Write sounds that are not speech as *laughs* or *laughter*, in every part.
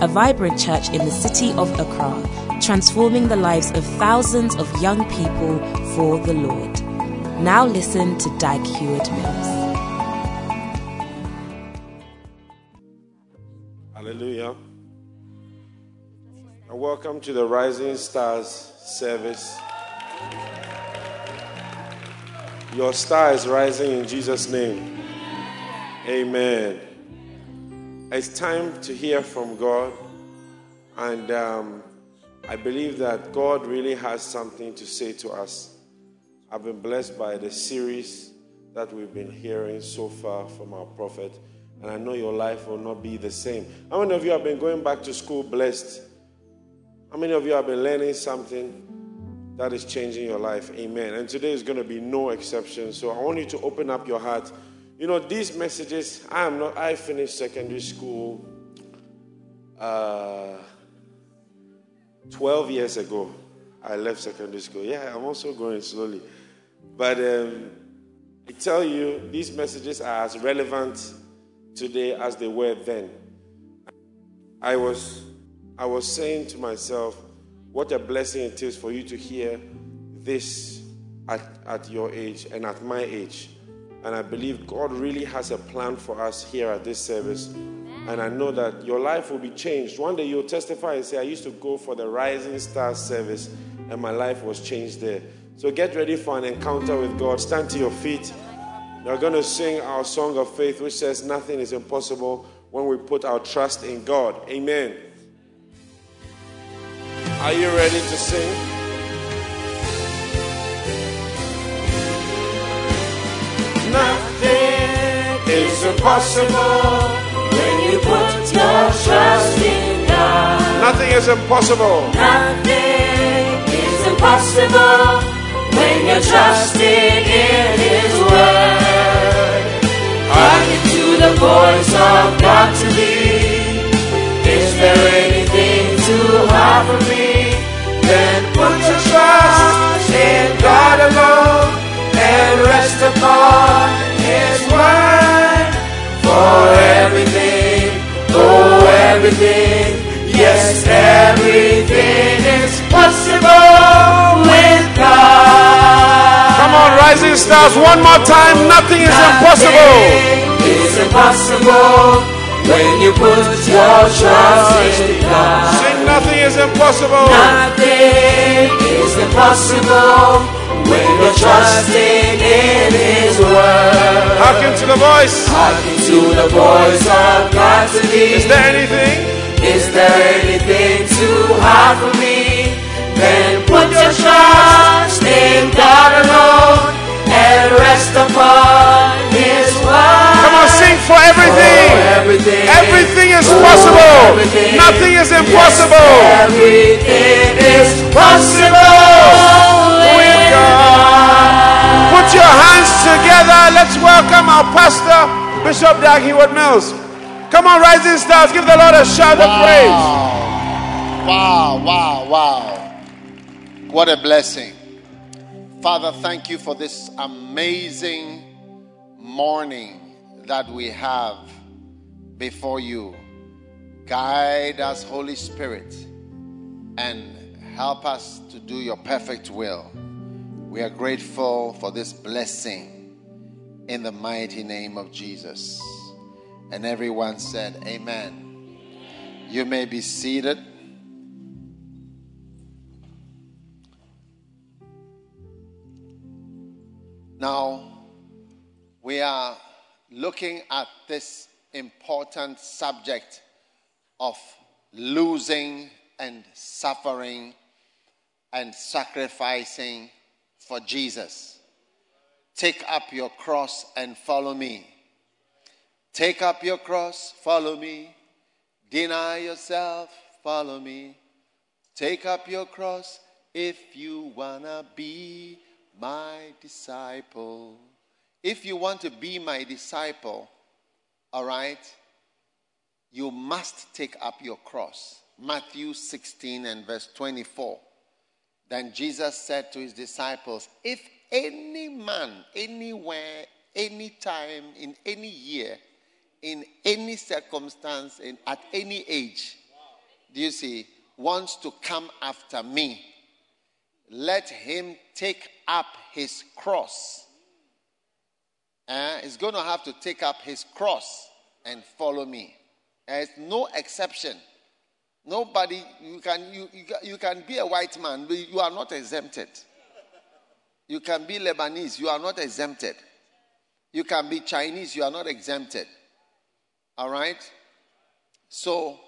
a vibrant church in the city of Accra, transforming the lives of thousands of young people for the Lord. Now listen to Dag Heward Mills. Hallelujah. And welcome to the Rising Stars service. Your star is rising in Jesus' name. Amen. It's time to hear from God, and um, I believe that God really has something to say to us. I've been blessed by the series that we've been hearing so far from our prophet, and I know your life will not be the same. How many of you have been going back to school blessed? How many of you have been learning something that is changing your life? Amen. And today is going to be no exception. So I want you to open up your heart. You know, these messages, I am not, I finished secondary school uh, 12 years ago. I left secondary school. Yeah, I'm also going slowly. But um, I tell you, these messages are as relevant today as they were then. I was, I was saying to myself, what a blessing it is for you to hear this at, at your age and at my age. And I believe God really has a plan for us here at this service. And I know that your life will be changed. One day you'll testify and say, I used to go for the Rising Star service, and my life was changed there. So get ready for an encounter with God. Stand to your feet. We're going to sing our song of faith, which says, Nothing is impossible when we put our trust in God. Amen. Are you ready to sing? Impossible when you put your trust in God. Nothing is impossible. Nothing is impossible when you're trusting in His word. Hearken to the voice of God to me. Is there anything too hard for me? Then put your trust in God alone and rest upon His word For everything, oh everything, yes everything is possible with God. Come on, rising stars, one more time. Nothing is impossible. Nothing is impossible when you put your trust in God. Sing, nothing is impossible. Nothing is impossible when you're trusting in His word. Hearken to the voice. Hearken to the voice of God to me. Is there anything? Is there anything too hard for me? Then put your trust in God alone and rest upon His word. Come on, sing for everything. For everything. Everything is Oh, possible. everything. Nothing is Yes, impossible. everything is possible oh, with God. Put your hands together. Let's welcome our pastor, Bishop Dag Heward Mills. Come on, rising stars, give the Lord a shout of praise. Wow, wow, wow. What a blessing. Father, thank you for this amazing morning that we have before you. Guide us, Holy Spirit, and help us to do your perfect will. We are grateful for this blessing in the mighty name of Jesus. And everyone said, Amen. You may be seated. Now, we are looking at this important subject of losing and suffering and sacrificing for Jesus. Take up your cross and follow me. Take up your cross, follow me. Deny yourself, follow me. Take up your cross if you wanna be my disciple. If you want to be my disciple, all right, you must take up your cross. Matthew 16 and verse 24. Then Jesus said to his disciples, If any man, anywhere, anytime, in any year, in any circumstance, in, at any age, do you see, wants to come after me, let him take up his cross. Uh, he's going to have to take up his cross and follow me. There's no exception. Nobody, you can, you, you, you can be a white man, but you are not exempted. You can be Lebanese, you are not exempted. You can be Chinese, you are not exempted. All right? So,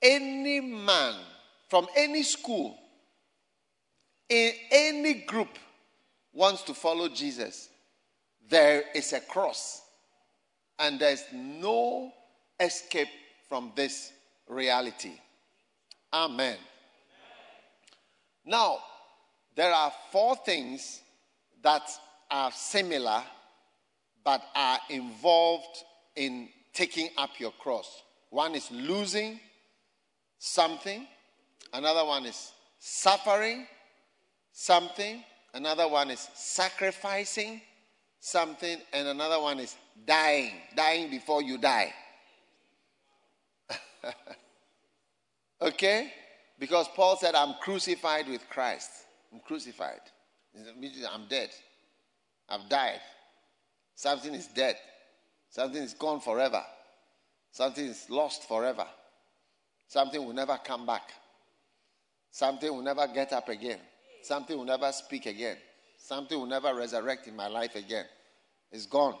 any man from any school, in any group, wants to follow Jesus, there is a cross. And there's no escape from this reality. Amen. Now, there are four things that are similar but are involved in taking up your cross. One is losing something, another one is suffering something, another one is sacrificing something, and another one is dying, dying before you die. *laughs* okay? Because Paul said, I'm crucified with Christ. I'm crucified. I'm dead. I've died. Something is dead. Something is gone forever. Something is lost forever. Something will never come back. Something will never get up again. Something will never speak again. Something will never resurrect in my life again. It's gone.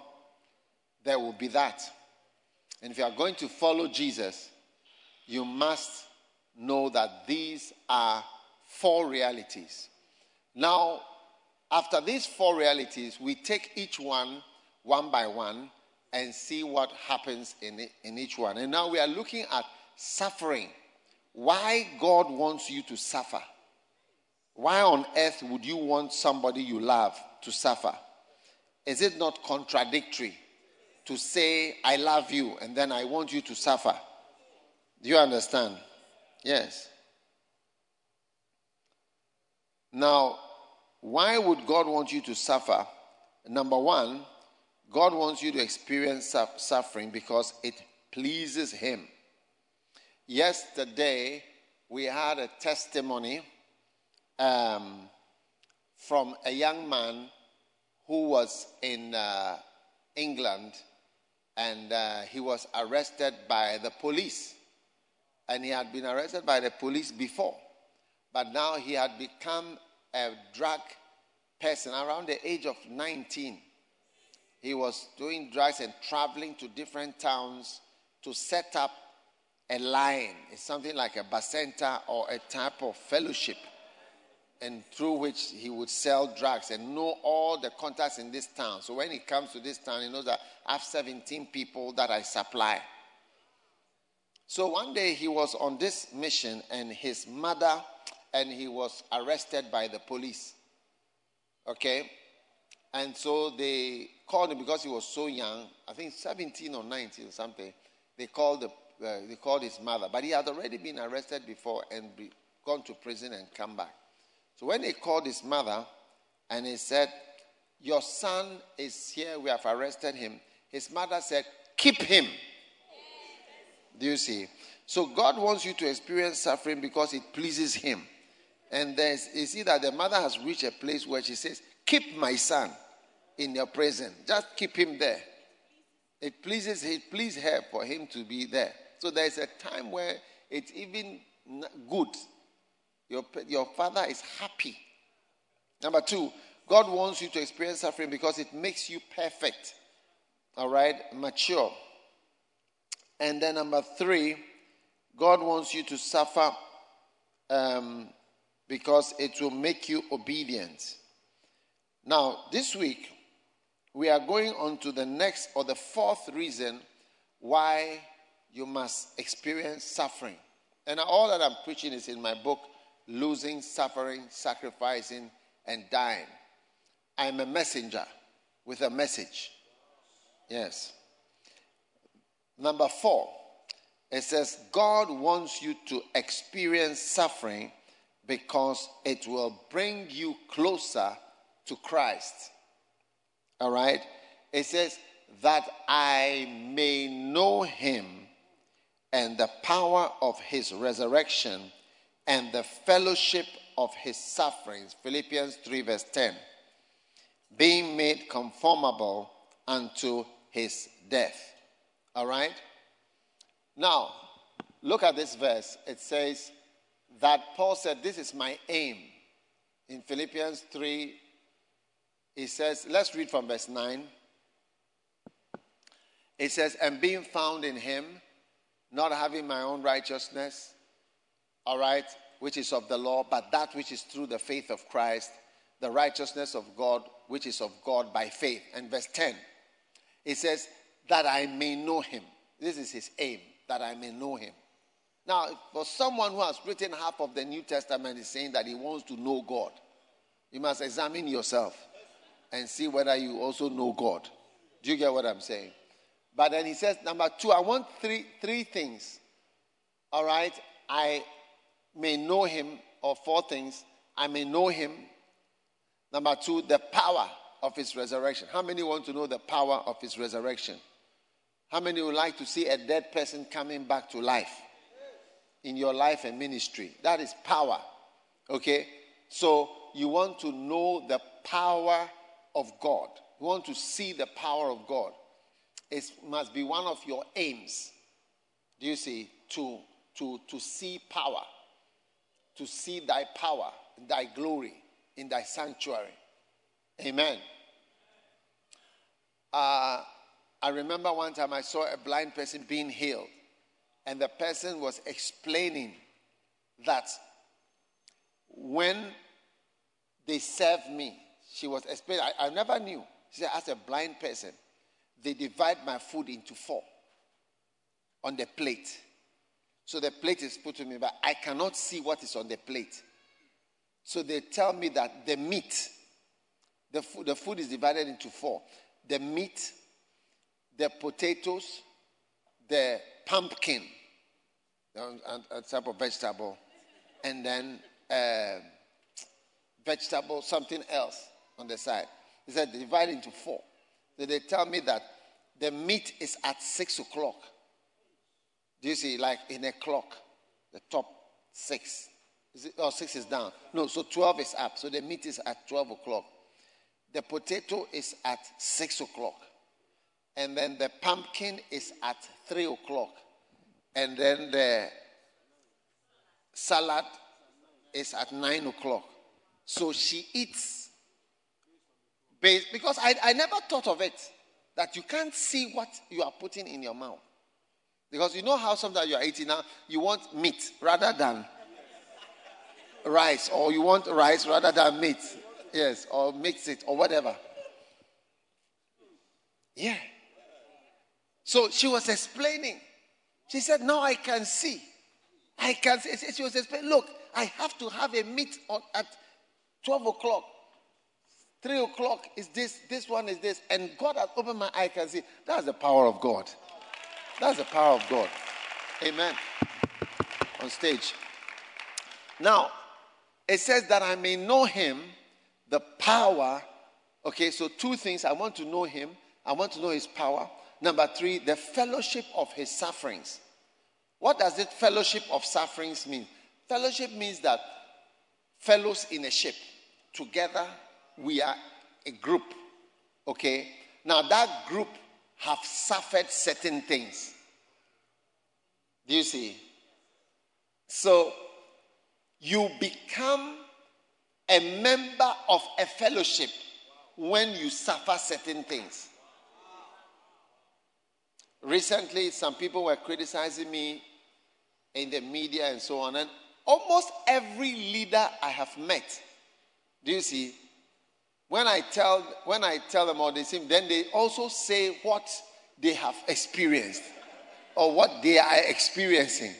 There will be that. And if you are going to follow Jesus, you must know that these are four realities. Now, after these four realities, we take each one one by one and see what happens in, in each one. And now we are looking at suffering. Why God wants you to suffer. Why on earth would you want somebody you love to suffer? Is it not contradictory to say, I love you, and then I want you to suffer? Do you understand? Yes. Now, why would God want you to suffer? Number one, God wants you to experience suffering because it pleases Him. Yesterday, we had a testimony um, from a young man who was in uh, England and uh, he was arrested by the police. And he had been arrested by the police before, but now he had become a drug person around the age of 19 he was doing drugs and traveling to different towns to set up a line. It's something like a bacenta or a type of fellowship, and through which he would sell drugs and know all the contacts in this town. So when he comes to this town, he knows that I have 17 people that I supply. So one day he was on this mission, and his mother and he was arrested by the police. Okay? And so they called him because he was so young, I think 17 or 19 or something. They called, the, uh, they called his mother. But he had already been arrested before and be, gone to prison and come back. So when they called his mother and he said, Your son is here, we have arrested him, his mother said, Keep him. Do you see? So God wants you to experience suffering because it pleases him. And there's, you see that the mother has reached a place where she says, Keep my son in your prison. Just keep him there. It pleases it please her for him to be there. So there's a time where it's even good. Your, your father is happy. Number two, God wants you to experience suffering because it makes you perfect. All right, mature. And then number three, God wants you to suffer um, because it will make you obedient. Now, this week, we are going on to the next or the fourth reason why you must experience suffering. And all that I'm preaching is in my book, Losing, Suffering, Sacrificing, and Dying. I'm a messenger with a message. Yes. Number four, it says God wants you to experience suffering because it will bring you closer to Christ. All right? It says, that I may know him and the power of his resurrection and the fellowship of his sufferings. Philippians 3, verse 10. Being made conformable unto his death. All right? Now, look at this verse. It says that Paul said, This is my aim. In Philippians 3, he says, Let's read from verse 9. It says, And being found in him, not having my own righteousness, all right, which is of the law, but that which is through the faith of Christ, the righteousness of God, which is of God by faith. And verse 10, it says, That I may know him. This is his aim, that I may know him. Now, for someone who has written half of the New Testament is saying that he wants to know God, you must examine yourself and see whether you also know God. Do you get what I'm saying? But then he says, number two, I want three, three things. All right. I may know him, or four things. I may know him. Number two, the power of his resurrection. How many want to know the power of his resurrection? How many would like to see a dead person coming back to life in your life and ministry? That is power. Okay? So you want to know the power of God. You want to see the power of God. It must be one of your aims. Do you see? To, to, to see power, to see thy power, thy glory in thy sanctuary. Amen. Uh, I remember one time I saw a blind person being healed, and the person was explaining that when they served me, she was explaining, I, I never knew. She said, as a blind person, they divide my food into four on the plate. So the plate is put to me, but I cannot see what is on the plate. So they tell me that the meat, the food, the food is divided into four the meat, the potatoes, the pumpkin, a type of vegetable, and then uh, vegetable, something else on the side. They said divide into four. So they tell me that the meat is at six o'clock. Do you see, like in a clock, the top six? Is it, oh, six is down. No, so 12 is up. So the meat is at 12 o'clock. The potato is at six o'clock. And then the pumpkin is at three o'clock. And then the salad is at nine o'clock. So she eats based, because I, I never thought of it that you can't see what you are putting in your mouth. Because you know how sometimes you are eating now, you want meat rather than rice, or you want rice rather than meat. Yes, or mix it, or whatever. Yeah. So she was explaining. She said, Now I can see. I can see. She was explaining, Look, I have to have a meet on, at 12 o'clock. Three o'clock is this, this one is this. And God has opened my eye, I can see. That's the power of God. That's the power of God. Amen. On stage. Now, it says that I may know him, the power. Okay, so two things. I want to know him, I want to know his power. Number three, the fellowship of his sufferings. What does it fellowship of sufferings mean? Fellowship means that fellows in a ship together we are a group. Okay? Now that group have suffered certain things. Do you see? So you become a member of a fellowship when you suffer certain things. Recently, some people were criticizing me in the media and so on, and almost every leader I have met, do you see, when I tell when I tell them all this, then they also say what they have experienced or what they are experiencing.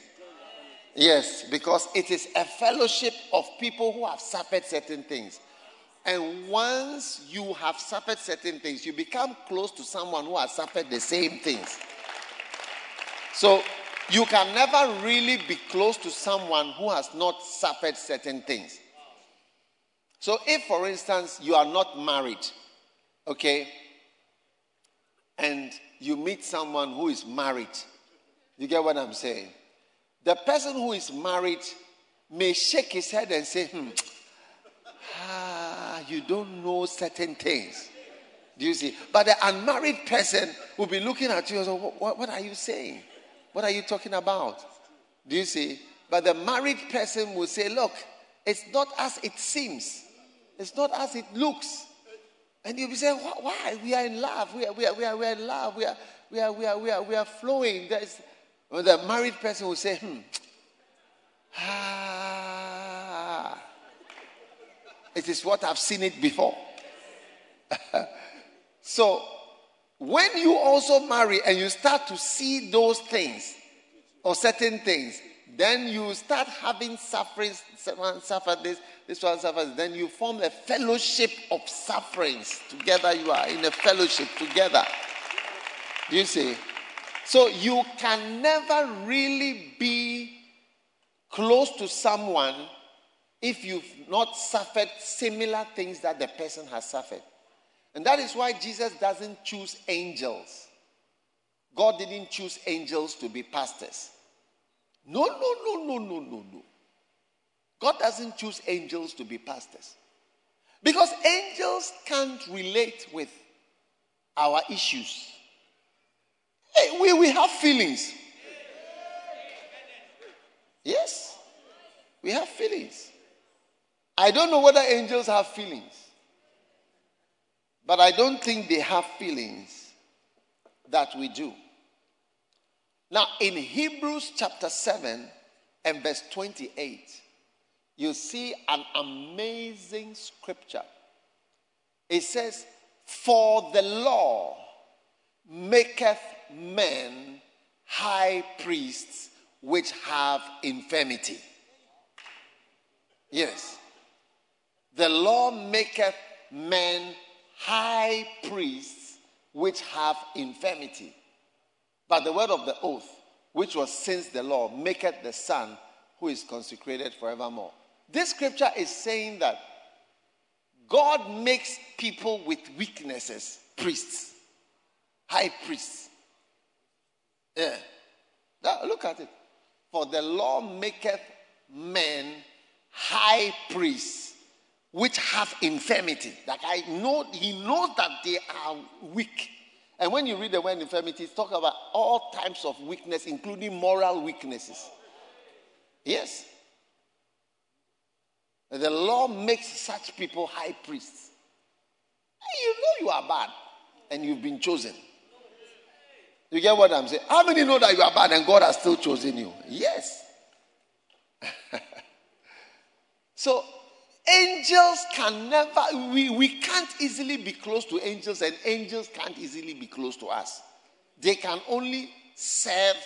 Yes, because it is a fellowship of people who have suffered certain things. And once you have suffered certain things, you become close to someone who has suffered the same things. So you can never really be close to someone who has not suffered certain things. So, if for instance you are not married, okay, and you meet someone who is married, you get what I'm saying? The person who is married may shake his head and say, hmm, ah, you don't know certain things. Do you see? But the unmarried person will be looking at you and say, what, what are you saying? What are you talking about? Do you see? But the married person will say, look, it's not as it seems. It's not as it looks. And you'll be saying, why? We are in love. We are, we are, we are, we are in love. We are, we are, we are, we are, we are flowing. There's, well, the married person will say, hmm, ah, it is what I've seen it before. *laughs* so, when you also marry and you start to see those things or certain things, then you start having sufferings. Someone suffered this, this one suffers. Then you form a fellowship of sufferings. Together you are in a fellowship together. Do you see? So you can never really be close to someone if you've not suffered similar things that the person has suffered. And that is why Jesus doesn't choose angels. God didn't choose angels to be pastors. No, no, no, no, no, no, no. God doesn't choose angels to be pastors. Because angels can't relate with our issues. Hey, we, we have feelings. Yes, we have feelings. I don't know whether angels have feelings, but I don't think they have feelings that we do. Now, in Hebrews chapter 7 and verse 28, you see an amazing scripture. It says, For the law maketh men high priests which have infirmity. Yes. The law maketh men high priests which have infirmity. But the word of the oath, which was since the law, maketh the Son who is consecrated forevermore. This scripture is saying that God makes people with weaknesses priests, high priests. Yeah. Now, look at it. For the law maketh men high priests which have infirmity. Like I know, he knows that they are weak. And when you read the word infirmity, it's talk about all types of weakness, including moral weaknesses. Yes. The law makes such people high priests. You know you are bad and you've been chosen. You get what I'm saying? How many know that you are bad and God has still chosen you? Yes. *laughs* so Angels can never, we, we can't easily be close to angels, and angels can't easily be close to us. They can only serve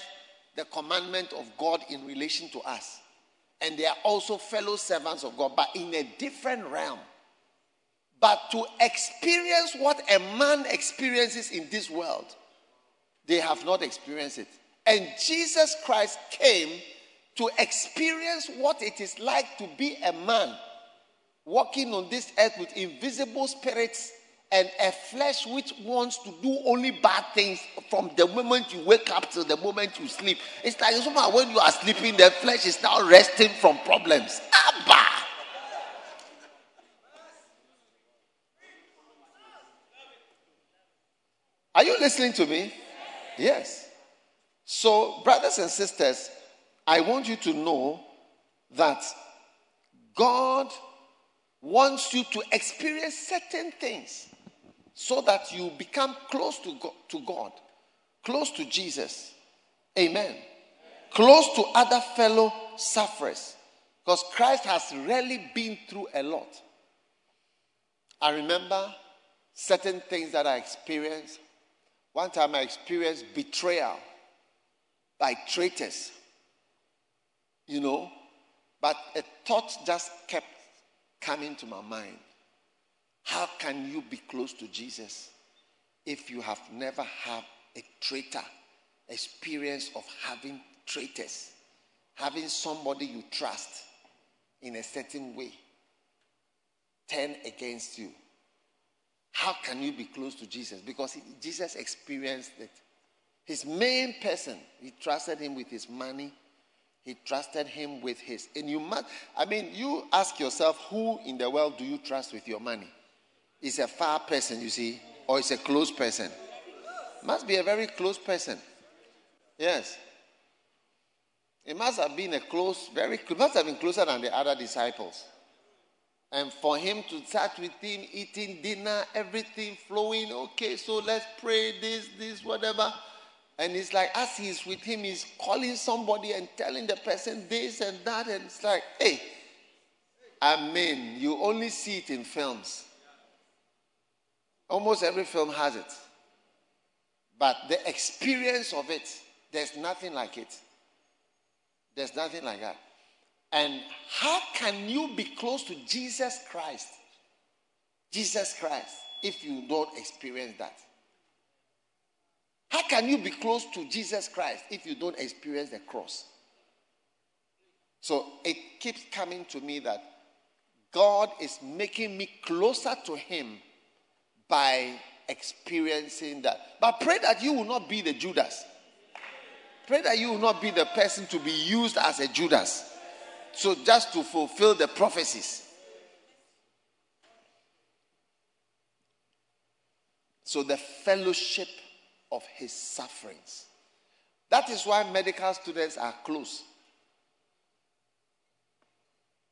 the commandment of God in relation to us. And they are also fellow servants of God, but in a different realm. But to experience what a man experiences in this world, they have not experienced it. And Jesus Christ came to experience what it is like to be a man walking on this earth with invisible spirits and a flesh which wants to do only bad things from the moment you wake up to the moment you sleep. It's like when you are sleeping, the flesh is now resting from problems. Abba! Are you listening to me? Yes. So, brothers and sisters, I want you to know that God wants you to experience certain things so that you become close to God, to God, close to Jesus. Amen. Close to other fellow sufferers. Because Christ has really been through a lot. I remember certain things that I experienced. One time I experienced betrayal by traitors, you know, but a thought just kept coming to my mind. How can you be close to Jesus if you have never had a traitor experience of having traitors, having somebody you trust in a certain way turn against you? How can you be close to Jesus? Because Jesus experienced it. His main person, he trusted him with his money. He trusted him with his. And you must, I mean, you ask yourself, who in the world do you trust with your money? Is a far person, you see, or is a close person? Must be a very close person. Yes. It must have been a close, very close, must have been closer than the other disciples. And for him to start with him eating dinner, everything flowing, okay, so let's pray this, this, whatever. And it's like, as he's with him, he's calling somebody and telling the person this and that. And it's like, hey, I mean, you only see it in films. Almost every film has it. But the experience of it, there's nothing like it. There's nothing like that. And how can you be close to Jesus Christ? Jesus Christ, if you don't experience that. How can you be close to Jesus Christ if you don't experience the cross? So it keeps coming to me that God is making me closer to Him by experiencing that. But pray that you will not be the Judas. Pray that you will not be the person to be used as a Judas. So just to fulfill the prophecies. So the fellowship of his sufferings. That is why medical students are close.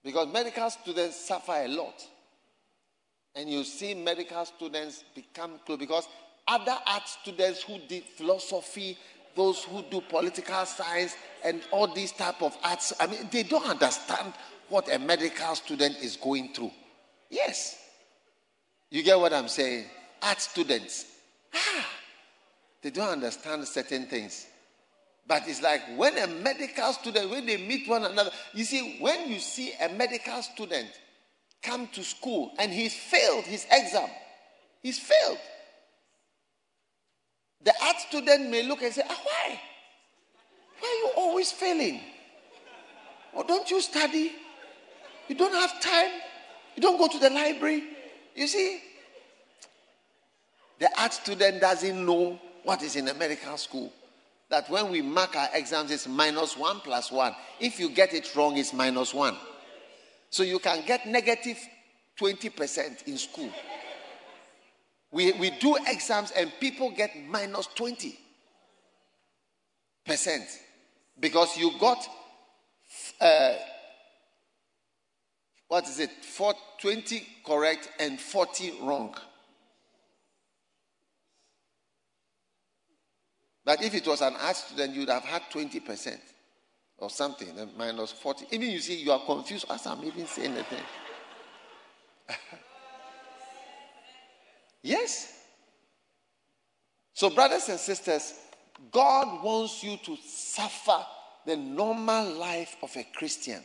Because medical students suffer a lot. And you see medical students become close because other art students who did philosophy, those who do political science and all these type of arts, I mean, they don't understand what a medical student is going through. Yes. You get what I'm saying? Art students. Ah, they don't understand certain things. But it's like when a medical student, when they meet one another, you see, when you see a medical student come to school and he's failed his exam, he's failed. The art student may look and say, ah, why? Why are you always failing? Or don't you study? You don't have time? You don't go to the library? You see, the art student doesn't know what is in a medical school. That when we mark our exams, it's minus one plus one. If you get it wrong, it's minus one. So you can get negative 20% in school. We, we do exams and people get minus minus 20 percent because you got uh, what is it 4, 20 correct and 40 wrong but if it was an art student you'd have had 20 percent or something minus 40 even you see you are confused as i'm even saying the thing *laughs* Yes. So, brothers and sisters, God wants you to suffer the normal life of a Christian.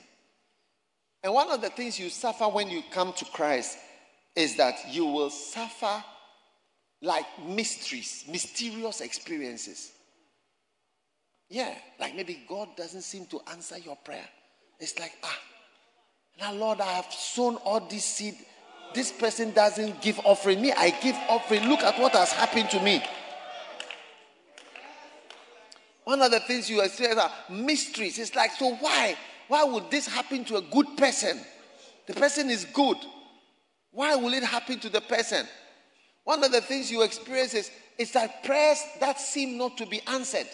And one of the things you suffer when you come to Christ is that you will suffer like mysteries, mysterious experiences. Yeah, like maybe God doesn't seem to answer your prayer. It's like, ah, now Lord, I have sown all this seed this person doesn't give offering. Me, I give offering. Look at what has happened to me. One of the things you experience are mysteries. It's like, so why? Why would this happen to a good person? The person is good. Why will it happen to the person? One of the things you experience is it's that prayers that seem not to be answered.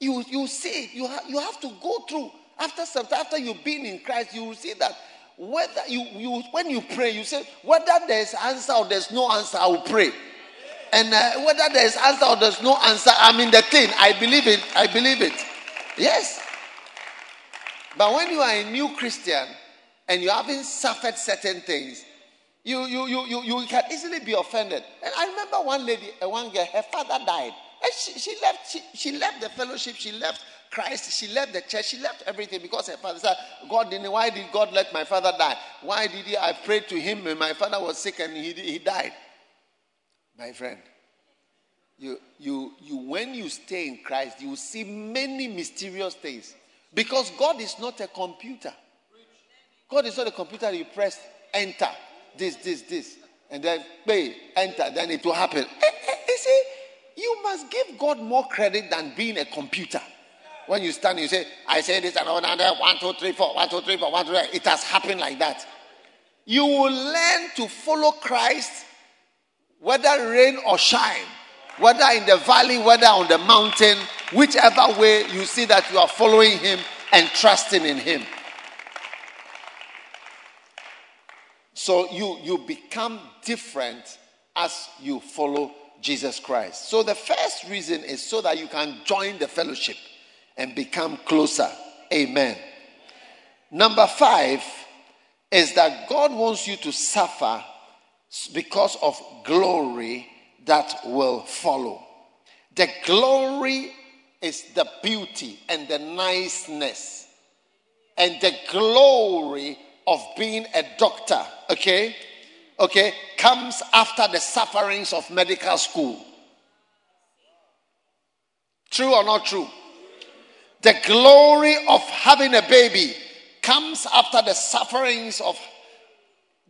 You, you see. You, ha- you have to go through. After after you've been in Christ, you will see that whether you, you when you pray, you say, whether there's answer or there's no answer, I will pray. And uh, whether there's answer or there's no answer, I'm in the thing. I believe it. I believe it. Yes. But when you are a new Christian and you haven't suffered certain things, you, you, you, you, you can easily be offended. And I remember one lady, uh, one girl, her father died. And she, she left, she, she left the fellowship, she left Christ. She left the church. She left everything because her father said, God didn't. Why did God let my father die? Why did he? I prayed to him when my father was sick and he, he died. My friend, you, you, you, when you stay in Christ, you will see many mysterious things. Because God is not a computer. God is not a computer you press enter, this, this, this, and then pay, enter, then it will happen. Eh, eh, you see, you must give God more credit than being a computer. When you stand, you say, I say this and another, one, two, three, four, one, two, three, four, one, two, three. It has happened like that. You will learn to follow Christ whether rain or shine, whether in the valley, whether on the mountain, whichever way you see that you are following Him and trusting in Him. So you, you become different as you follow Jesus Christ. So the first reason is so that you can join the fellowship and become closer. Amen. Number five is that God wants you to suffer because of glory that will follow. The glory is the beauty and the niceness and the glory of being a doctor, okay? Okay, comes after the sufferings of medical school. True or not true? The glory of having a baby comes after the sufferings of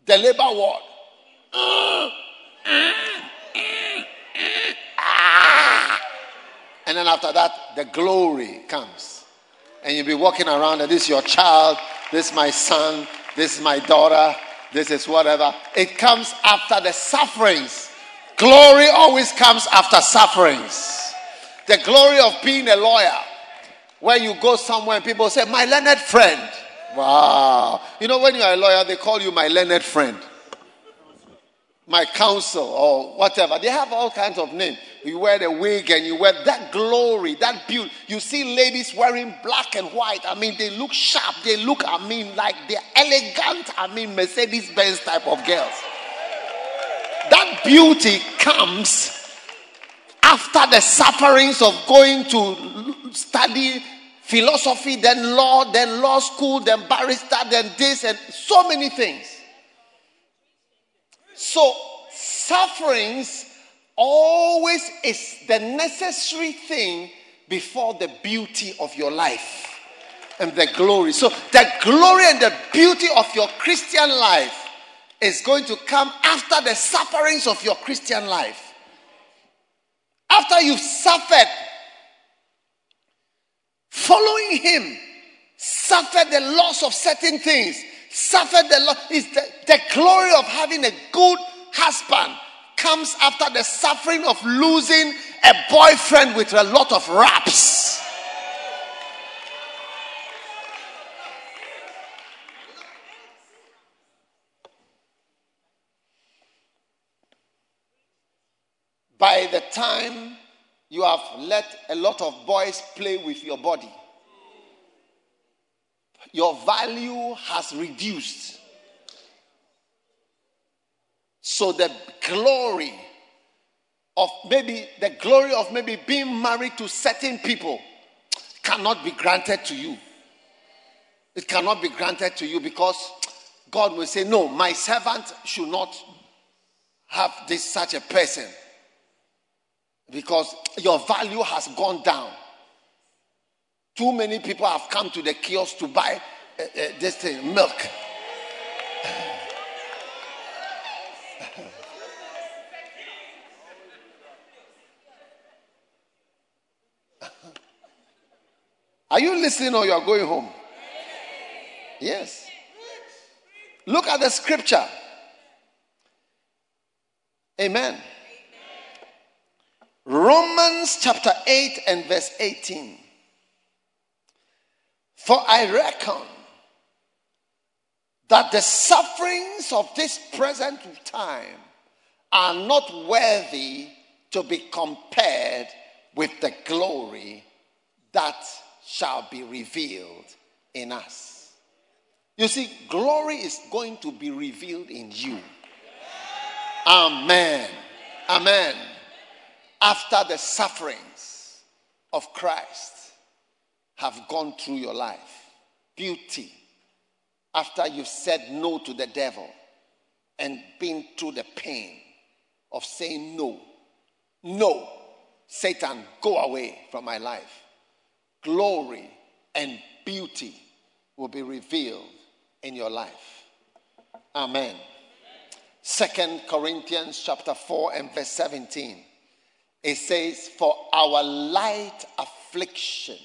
the labor ward. And then after that, the glory comes. And you'll be walking around, and this is your child, this is my son, this is my daughter, this is whatever. It comes after the sufferings. Glory always comes after sufferings. The glory of being a lawyer, where you go somewhere and people say, My learned friend. Wow. You know, when you're a lawyer, they call you my learned friend my counsel or whatever. They have all kinds of names. You wear the wig and you wear that glory, that beauty. You see ladies wearing black and white. I mean, they look sharp. They look, I mean, like they're elegant. I mean, Mercedes Benz type of girls. That beauty comes after the sufferings of going to study philosophy, then law, then law school, then barrister, then this, and so many things. So, sufferings always is the necessary thing before the beauty of your life and the glory. So, the glory and the beauty of your Christian life is going to come after the sufferings of your Christian life. After you've suffered, following Him, suffered the loss of certain things, suffered the. Is the, the glory of having a good husband comes after the suffering of losing a boyfriend with a lot of raps. By the time you have let a lot of boys play with your body, your value has reduced. So the glory of maybe the glory of maybe being married to certain people cannot be granted to you. It cannot be granted to you because God will say, No, my servant should not have this such a person because your value has gone down. Too many people have come to the kiosk to buy uh, uh, this thing, milk. Are you listening or you are going home? Yes. Look at the scripture. Amen. Romans chapter 8 and verse 18. For I reckon that the sufferings of this present time are not worthy to be compared with the glory that shall be revealed in us. You see, glory is going to be revealed in you. Amen. Amen. After the sufferings of Christ have gone through your life. Beauty. After you've said no to the devil and been through the pain of saying no. No. Satan, go away from my life. Glory and beauty will be revealed in your life. Amen. Second Corinthians chapter 4 and verse 17. It says, For our light affliction,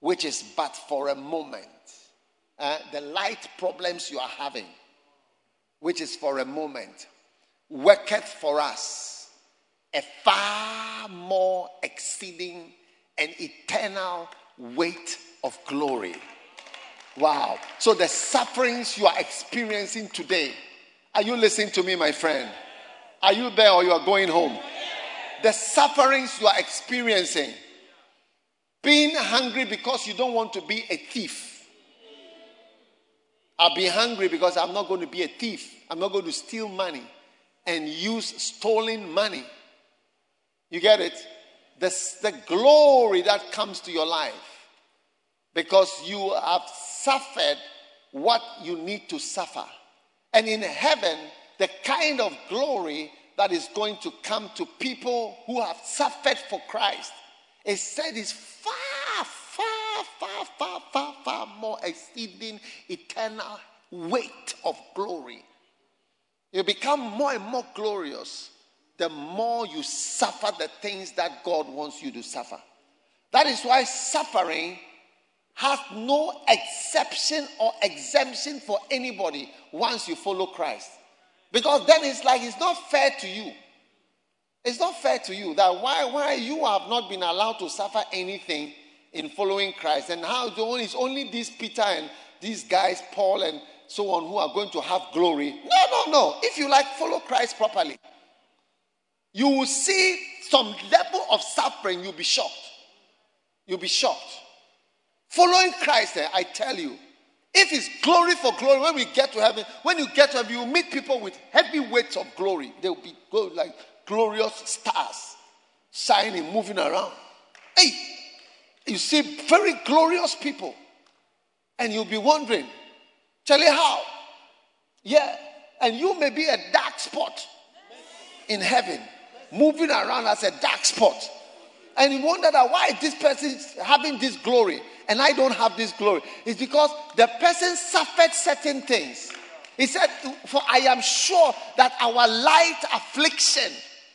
which is but for a moment, uh, the light problems you are having, which is for a moment, worketh for us a far more exceeding and eternal weight of glory. Wow. So the sufferings you are experiencing today, are you listening to me, my friend? Are you there or you are going home? The sufferings you are experiencing, being hungry because you don't want to be a thief. I'll be hungry because I'm not going to be a thief. I'm not going to steal money and use stolen money. You get it? The, the glory that comes to your life because you have suffered what you need to suffer. And in heaven, the kind of glory that is going to come to people who have suffered for Christ is said is far, far, far, far, far, far more exceeding eternal weight of glory. You become more and more glorious the more you suffer the things that God wants you to suffer. That is why suffering has no exception or exemption for anybody once you follow Christ. Because then it's like it's not fair to you. It's not fair to you that why, why you have not been allowed to suffer anything in following Christ, and how it's only these Peter and these guys, Paul and so on, who are going to have glory. No, no, no. If you like, follow Christ properly. You will see some level of suffering, you'll be shocked. You'll be shocked. Following Christ, eh, I tell you, if it's glory for glory, when we get to heaven, when you get to heaven, you meet people with heavy weights of glory. They'll be like glorious stars shining, moving around. Hey, you see very glorious people. And you'll be wondering, Charlie, how? Yeah. And you may be a dark spot in heaven, moving around as a dark spot. And you wonder that why this person is having this glory and I don't have this glory. It's because the person suffered certain things. He said, For I am sure that our light affliction,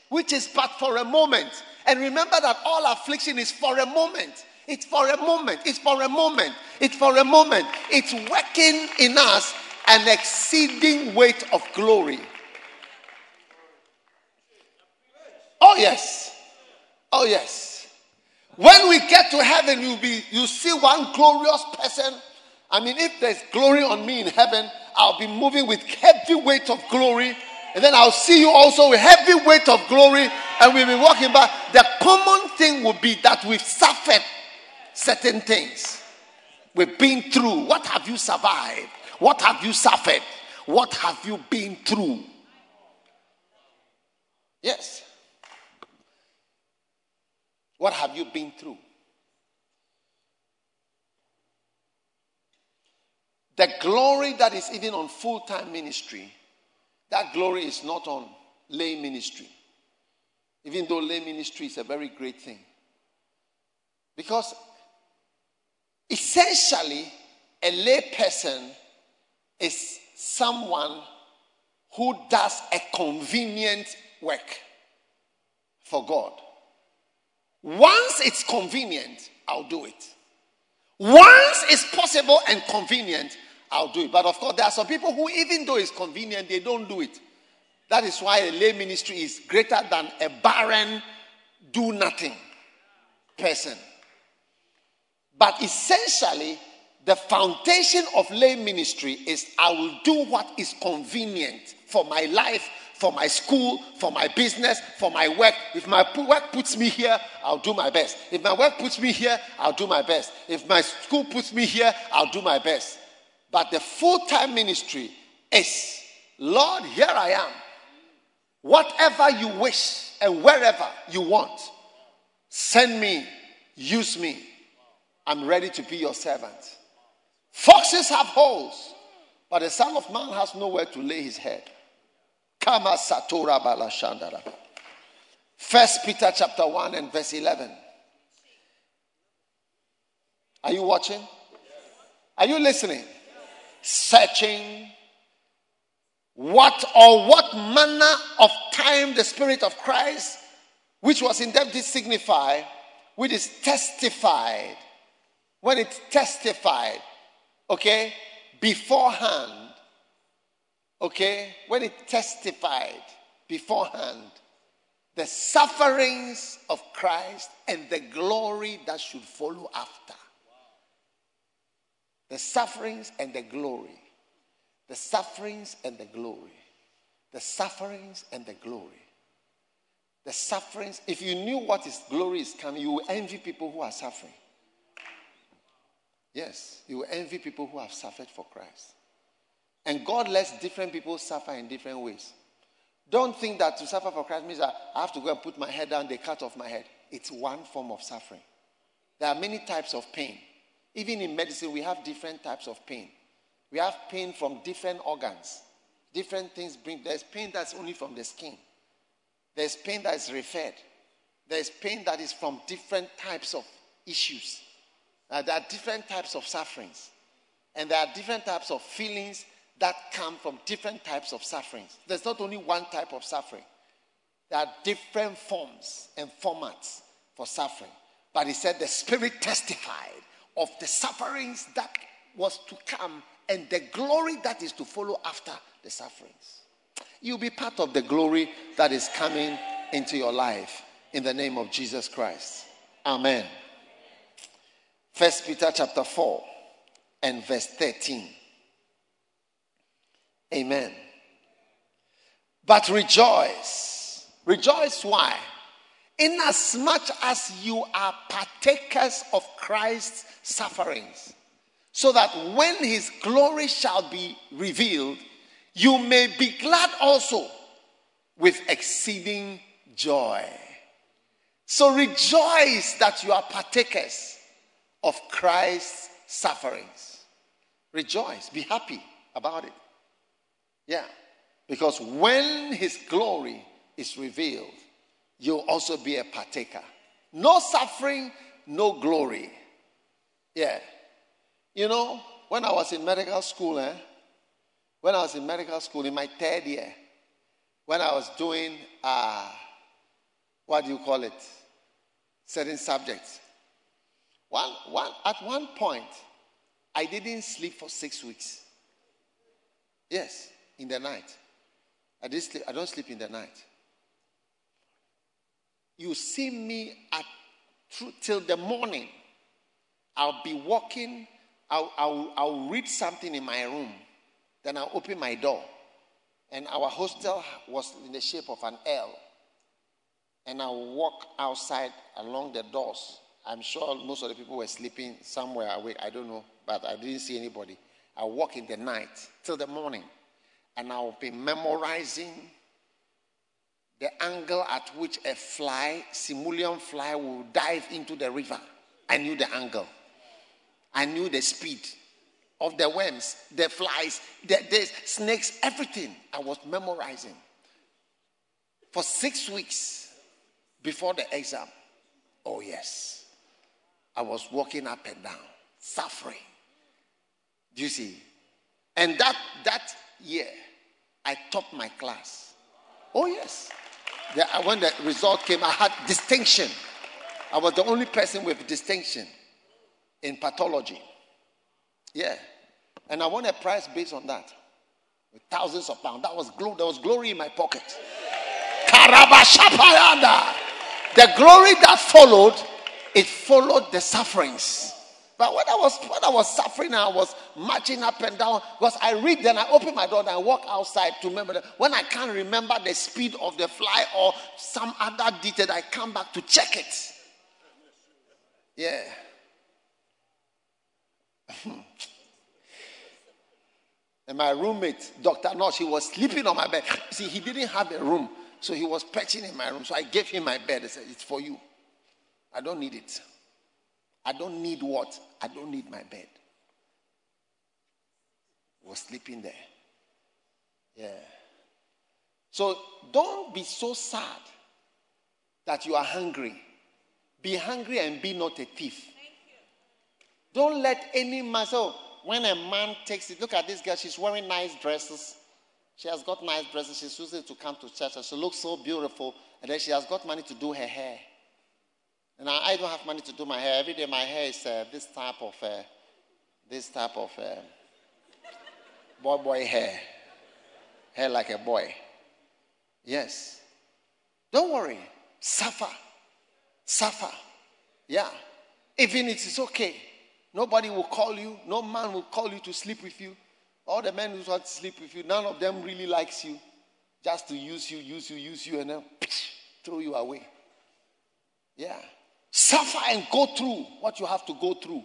which is but for a moment, and remember that all affliction is for a moment. It's for a moment. It's for a moment. It's for a moment. It's working in us an exceeding weight of glory. Oh, yes. Oh, yes. When we get to heaven, you'll be you see one glorious person. I mean, if there's glory on me in heaven, I'll be moving with heavy weight of glory. And then I'll see you also with heavy weight of glory, and we'll be walking back. The common thing will be that we've suffered certain things. We've been through. What have you survived? What have you suffered? What have you been through? Yes. What have you been through? The glory that is even on full time ministry, that glory is not on lay ministry. Even though lay ministry is a very great thing. Because essentially, a lay person is someone who does a convenient work for God. Once it's convenient, I'll do it. Once it's possible and convenient, I'll do it. But of course, there are some people who, even though it's convenient, they don't do it. That is why a lay ministry is greater than a barren, do nothing person. But essentially, the foundation of lay ministry is I will do what is convenient for my life for my school, for my business, for my work. If my work puts me here, I'll do my best. If my work puts me here, I'll do my best. If my school puts me here, I'll do my best. But the full time ministry is Lord, here I am. Whatever you wish and wherever you want, send me, use me. I'm ready to be your servant. Foxes have holes, but the Son of Man has nowhere to lay his head. Kama Satora Balashandara. First Peter chapter 1 and verse 11. Are you watching? Are you listening? Searching what or what manner of time the Spirit of Christ, which was in them, did signify, which is testified. When it testified, okay, beforehand, okay, when it testified beforehand, the sufferings of Christ and the glory that should follow after. The sufferings and the glory. The sufferings and the glory. The sufferings and the glory. The sufferings. If you knew what is glory is coming, you will envy people who are suffering. Yes, you will envy people who have suffered for Christ. And God lets different people suffer in different ways. Don't think that to suffer for Christ means I have to go and put my head down, they cut off my head. It's one form of suffering. There are many types of pain. Even in medicine, we have different types of pain. We have pain from different organs. Different things bring. There's pain that's only from the skin. There's pain that is referred. There's pain that is from different types of issues. Uh, there are different types of sufferings. And there are different types of feelings that come from different types of sufferings. There's not only one type of suffering, there are different forms and formats for suffering. But he said the Spirit testified of the sufferings that was to come and the glory that is to follow after the sufferings. You'll be part of the glory that is coming into your life in the name of Jesus Christ. Amen. First Peter chapter 4 and verse 13. Amen. But rejoice. Rejoice why? Inasmuch as you are partakers of Christ's sufferings, so that when his glory shall be revealed, you may be glad also with exceeding joy. So rejoice that you are partakers of Christ's sufferings. Rejoice, be happy about it. Yeah. Because when his glory is revealed, you'll also be a partaker. No suffering, no glory. Yeah. You know, when I was in medical school, eh, when I was in medical school in my third year, when I was doing, uh, what do you call it? Certain subjects. One, one, at one point, I didn't sleep for six weeks. Yes in the night. I, didn't sleep, I don't sleep in the night. You see me at till the morning. I'll be walking. I'll, I'll, I'll read something in my room. Then I'll open my door. And our hostel was in the shape of an L. And I'll walk outside along the doors. I'm sure most of the people were sleeping somewhere away. I don't know, but I didn't see anybody. I'll walk in the night till the morning and I'll be memorizing the angle at which a fly, simulium fly, will dive into the river. I knew the angle. I knew the speed of the worms, the flies, the, the snakes, everything. I was memorizing for six weeks before the exam. Oh, yes. I was walking up and down, suffering. Do you see? And that, that year, I topped my class. Oh, yes. Uh, when the result came, I had distinction. I was the only person with distinction in pathology. Yeah. And I won a prize based on that. With thousands of pounds. That was glory. There was glory in my pocket. The glory that followed, it followed the sufferings. But when I was when I was suffering, I was marching up and down because I read, then I open my door and I walk outside to remember that when I can't remember the speed of the fly or some other detail, I come back to check it. Yeah. *laughs* and my roommate, Dr. Nosh, he was sleeping on my bed. See, he didn't have a room, so he was perching in my room. So I gave him my bed. I said, It's for you. I don't need it. I don't need what? I don't need my bed. Was sleeping there. Yeah. So don't be so sad that you are hungry. Be hungry and be not a thief. Don't let any man. So when a man takes it, look at this girl. She's wearing nice dresses. She has got nice dresses. She's using to come to church. And she looks so beautiful. And then she has got money to do her hair. And I, I don't have money to do my hair. Every day my hair is uh, this type of uh, this type of uh, boy boy hair. Hair like a boy. Yes. Don't worry. Suffer. Suffer. Yeah. Even it is okay. Nobody will call you. No man will call you to sleep with you. All the men who want to sleep with you, none of them really likes you. Just to use you, use you, use you, and then throw you away. Yeah. Suffer and go through what you have to go through.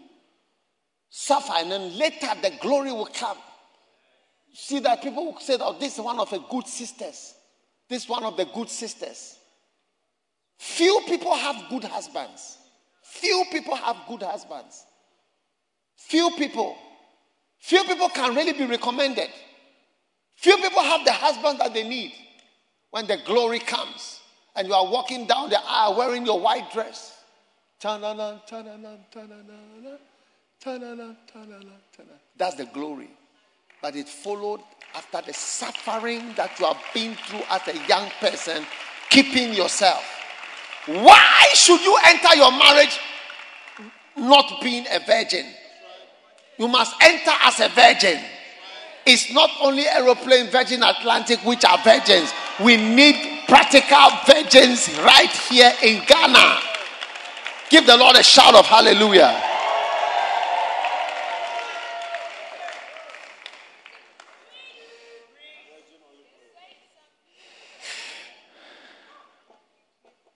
Suffer, and then later the glory will come. See that people will say, Oh, this is one of the good sisters. This is one of the good sisters. Few people have good husbands. Few people have good husbands. Few people. Few people can really be recommended. Few people have the husband that they need when the glory comes and you are walking down the aisle wearing your white dress. That's the glory. But it followed after the suffering that you have been through as a young person, keeping yourself. Why should you enter your marriage not being a virgin? You must enter as a virgin. It's not only aeroplane Virgin Atlantic which are virgins. We need practical virgins right here in Ghana. Give the Lord a shout of hallelujah.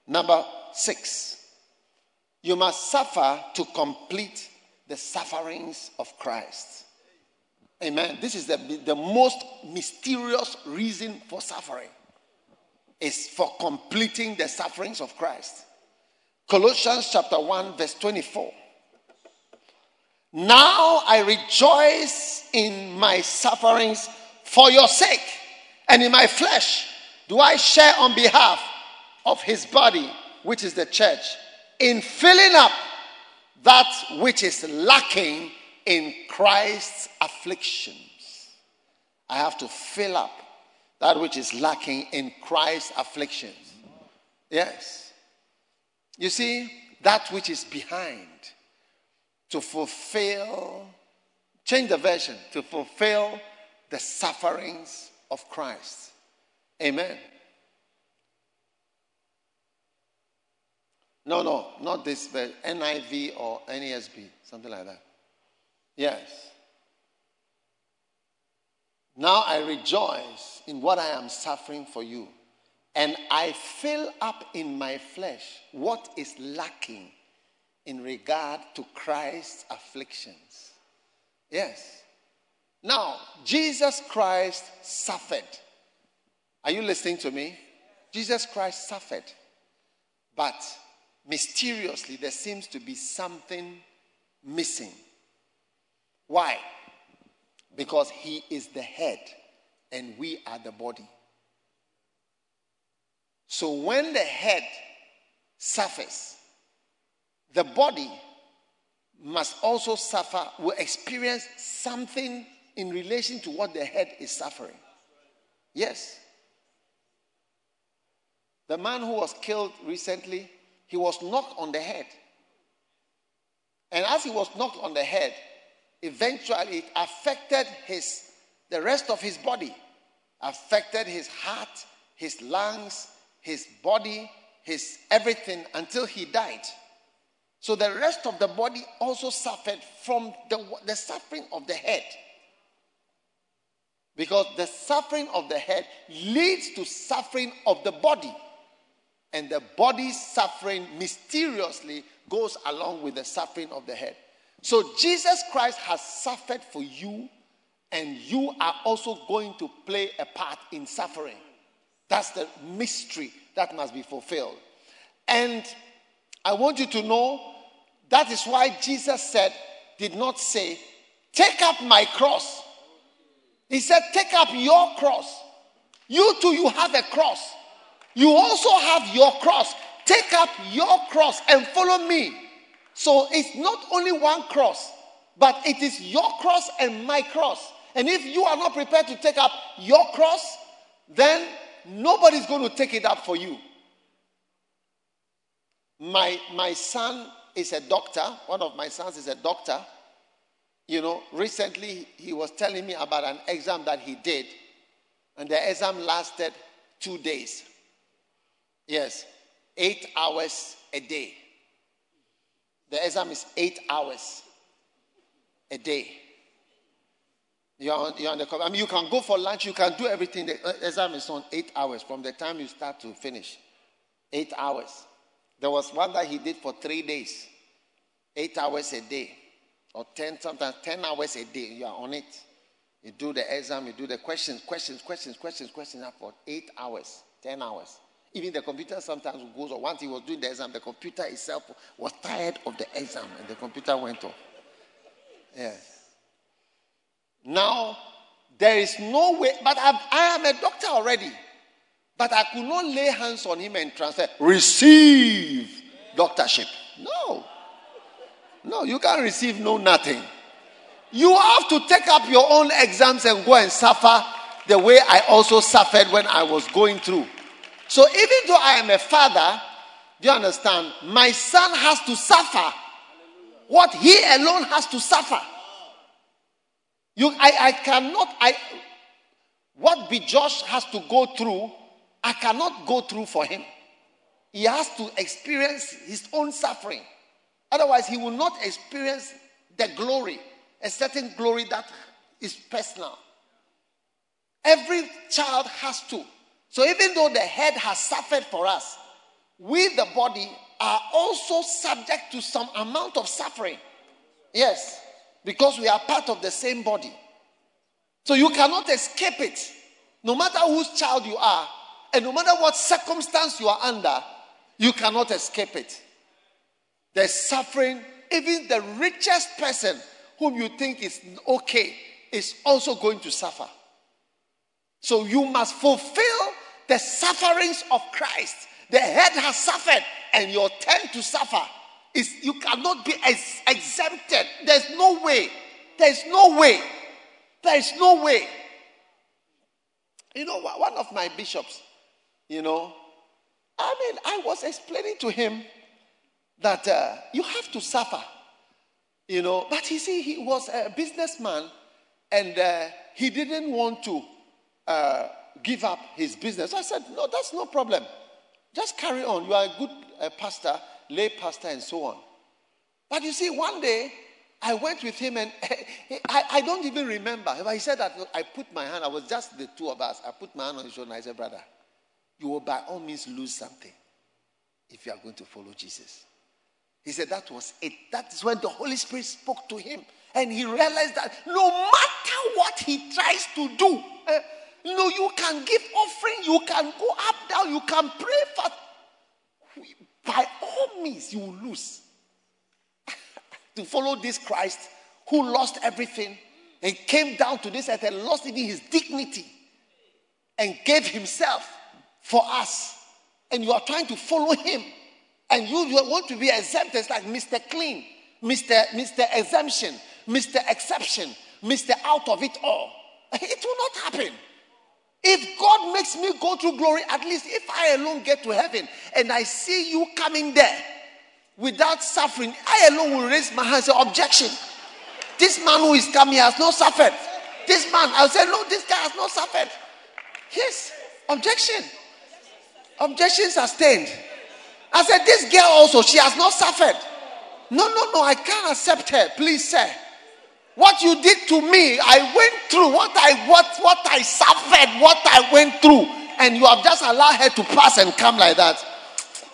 Number six, you must suffer to complete the sufferings of Christ. Amen. This is the, the most mysterious reason for suffering is for completing the sufferings of Christ. Colossians chapter 1 verse 24. Now I rejoice in my sufferings for your sake and in my flesh do I share on behalf of his body which is the church in filling up that which is lacking in Christ's afflictions. I have to fill up that which is lacking in Christ's afflictions. Yes. You see, that which is behind to fulfill, change the version, to fulfill the sufferings of Christ. Amen. No, no, not this, but NIV or NESB, something like that. Yes. Now I rejoice in what I am suffering for you, and I fill up in my flesh what is lacking in regard to Christ's afflictions. Yes. Now, Jesus Christ suffered. Are you listening to me? Jesus Christ suffered. But mysteriously, there seems to be something missing. Why? Because he is the head and we are the body. So when the head suffers, the body must also suffer, will experience something in relation to what the head is suffering. Yes. The man who was killed recently he was knocked on the head. And as he was knocked on the head, eventually it affected his the rest of his body, affected his heart, his lungs, his body, his everything until he died. So the rest of the body also suffered from the, the suffering of the head. Because the suffering of the head leads to suffering of the body and the body's suffering mysteriously goes along with the suffering of the head. So Jesus Christ has suffered for you, and you are also going to play a part in suffering. That's the mystery that must be fulfilled. And I want you to know That is why Jesus said, did not say, Take up my cross. He said, Take up your cross. You too, you have a cross. You also have your cross. Take up your cross and follow me. So it's not only one cross, but it is your cross and my cross. And if you are not prepared to take up your cross, then nobody's going to take it up for you. My, my son is a doctor. One of my sons is a doctor. You know, recently he was telling me about an exam that he did, and the exam lasted two days. Yes, eight hours a day. The exam is eight hours a day. You're on, you're on the I mean, you can go for lunch, you can do everything. The uh, exam is on eight hours from the time you start to finish. Eight hours. There was one that he did for three days, eight hours a day, or 10, sometimes 10 hours a day. You are on it. You do the exam, you do the questions, questions, questions, questions, questions for eight hours, 10 hours. Even the computer sometimes goes off. Once he was doing the exam, the computer itself was tired of the exam and the computer went off. Yes. Now, there is no way, but I, I am a doctor already. But I could not lay hands on him and transfer, receive doctorship. No. No, you can't receive no nothing. You have to take up your own exams and go and suffer the way I also suffered when I was going through. So even though I am a father, do you understand? My son has to suffer what he alone has to suffer. You, I, I cannot, I, what. Josh has to go through, I cannot go through for him. He has to experience his own suffering. Otherwise, he will not experience the glory, a certain glory that is personal. Every child has to. So even though the head has suffered for us, we, the body, are also subject to some amount of suffering. Yes, because we are part of the same body. So you cannot escape it. No matter whose child you are, and no matter what circumstance you are under, you cannot escape it. There's suffering. Even the richest person whom you think is okay is also going to suffer. So you must fulfill the sufferings of Christ. The head has suffered, and your turn to suffer is you cannot be ex- exempted. There's no way. There's no way. There's no way. You know, one of my bishops, you know, I mean, I was explaining to him that uh, you have to suffer, you know. But you see, he was a businessman and uh, he didn't want to uh, give up his business. I said, No, that's no problem. Just carry on. You are a good uh, pastor, lay pastor, and so on. But you see, one day I went with him and *laughs* I, I don't even remember. But he said that I put my hand, I was just the two of us. I put my hand on his shoulder and I said, Brother, you will by all means lose something if you are going to follow Jesus. He said that was it. That is when the Holy Spirit spoke to him. And he realized that no matter what he tries to do, uh, you know, you can give offering, you can go up, down, you can pray for. By all means, you will lose. *laughs* to follow this Christ who lost everything and came down to this earth and lost even his dignity and gave himself for us. And you are trying to follow him and you you want to be exempt, it's like Mr. Clean, Mr. Mr. Exemption, Mr. Exception, Mr. Out of it all. *laughs* It will not happen. If God makes me go through glory, at least if I alone get to heaven and I see you coming there without suffering, I alone will raise my hand and say, Objection. This man who is coming has not suffered. This man, I'll say, No, this guy has not suffered. Yes, objection. Objection sustained. I said, This girl also, she has not suffered. No, no, no, I can't accept her. Please, sir. What you did to me, I went through what I what what I suffered, what I went through, and you have just allowed her to pass and come like that.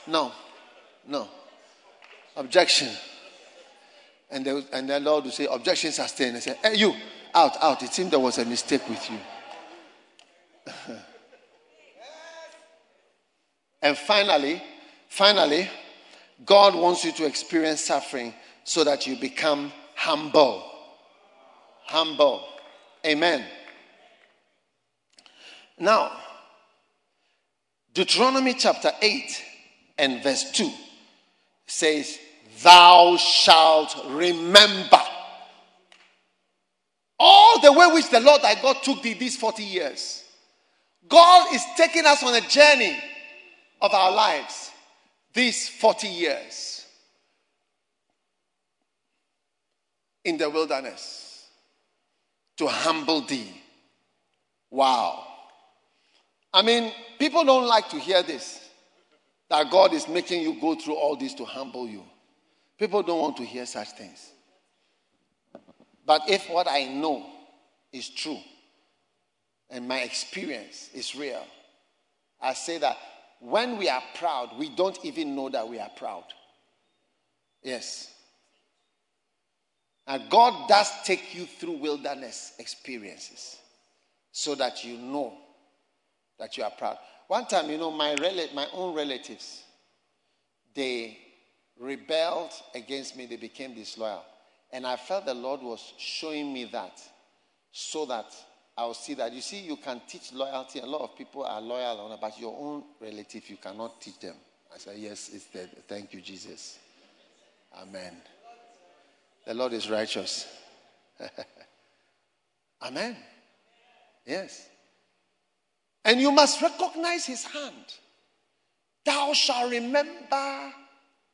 No, no. Objection. And the, and the Lord will say, Objection sustained. I say, Hey, you, out, out. It seemed there was a mistake with you. *laughs* and finally, Finally, God wants you to experience suffering so that you become humble. Humble. Amen. Now, Deuteronomy chapter 8 and verse 2 says, Thou shalt remember all the way which the Lord thy God took thee these 40 years. God is taking us on a journey of our lives these 40 years in the wilderness to humble thee. Wow. I mean, people don't like to hear this that God is making you go through all this to humble you. People don't want to hear such things. But if what I know is true and my experience is real, I say that when we are proud, we don't even know that we are proud. Yes. And God does take you through wilderness experiences so that you know that you are proud. One time, you know, my, rel- my own relatives, they rebelled against me, they became disloyal. And I felt the Lord was showing me that so that I will see that. You see, you can teach loyalty. A lot of people are loyal, but your own relative, you cannot teach them. I said, Yes, it's there. Thank you, Jesus. Amen. The Lord is righteous. *laughs* Amen. Yes. And you must recognize his hand. Thou shalt remember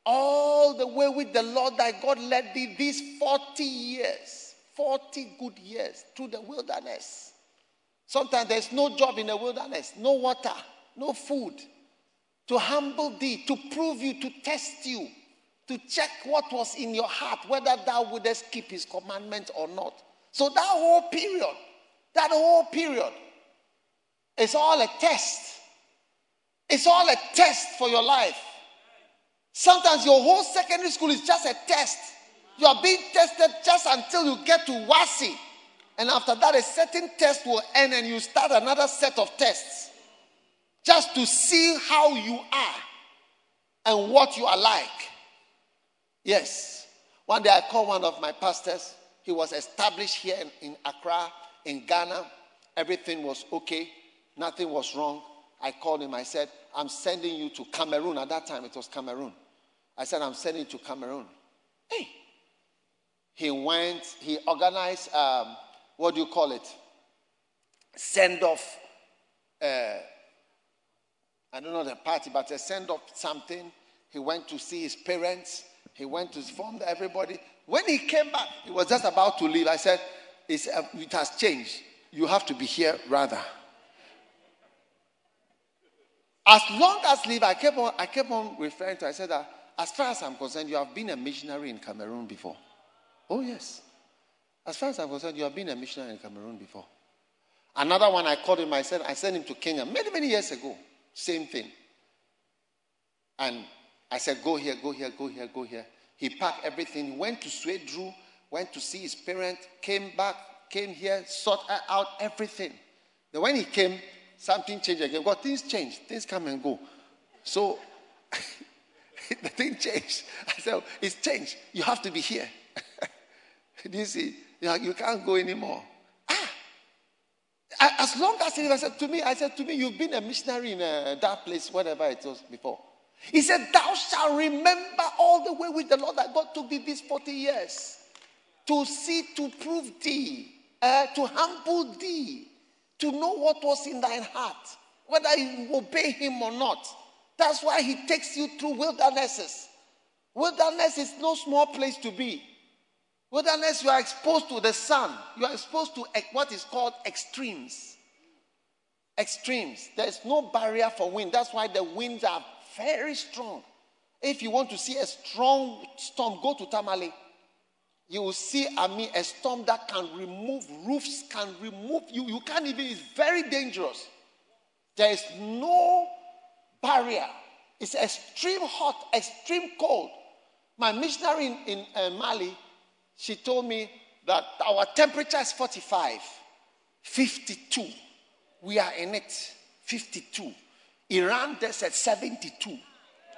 all the way with the Lord thy God led thee these 40 years, 40 good years through the wilderness. Sometimes there's no job in the wilderness, no water, no food. To humble thee, to prove you, to test you, to check what was in your heart, whether thou wouldest keep his commandment or not. So that whole period, that whole period, is all a test. It's all a test for your life. Sometimes your whole secondary school is just a test. You are being tested just until you get to WASSCE. And after that, a certain test will end and you start another set of tests. Just to see how you are and what you are like. Yes. One day I called one of my pastors. He was established here in, in Accra, in Ghana. Everything was okay. Nothing was wrong. I called him. I said, I'm sending you to Cameroon. At that time, it was Cameroon. I said, I'm sending you to Cameroon. Hey. He went, he organized, um, what do you call it? Send off, uh, I don't know the party, but a send off something. He went to see his parents. He went to inform everybody. When he came back, he was just about to leave. I said, uh, It has changed. You have to be here rather. As long as leave, I kept on, I kept on referring to. I said that as far as I'm concerned, you have been a missionary in Cameroon before. Oh, yes. As far as I'm concerned, you have been a missionary in Cameroon before. Another one I called him, I said, I sent him to Kenya many, many years ago. Same thing. And I said, go here, go here, go here, go here. He packed everything, went to Swedru, went to see his parents, came back, came here, sorted out everything. Then when he came, something changed again. Well, things change, things come and go. So *laughs* the thing changed. *laughs* I said, It's changed. You have to be here. *laughs* Do you see? You can't go anymore. Ah. As long as he said to me, I said to me, You've been a missionary in uh, that place, whatever it was before. He said, Thou shalt remember all the way with the Lord that God took thee these 40 years to see, to prove thee, uh, to humble thee, to know what was in thine heart, whether you obey him or not. That's why he takes you through wildernesses. Wilderness is no small place to be. Wilderness, you are exposed to the sun. You are exposed to what is called extremes. Extremes. There's no barrier for wind. That's why the winds are very strong. If you want to see a strong storm, go to Tamale. You will see, I mean, a storm that can remove roofs, can remove you. You can't even, it's very dangerous. There is no barrier. It's extreme hot, extreme cold. My missionary in, in uh, Mali, she told me that our temperature is 45, 52. We are in it, 52. Iran, at 72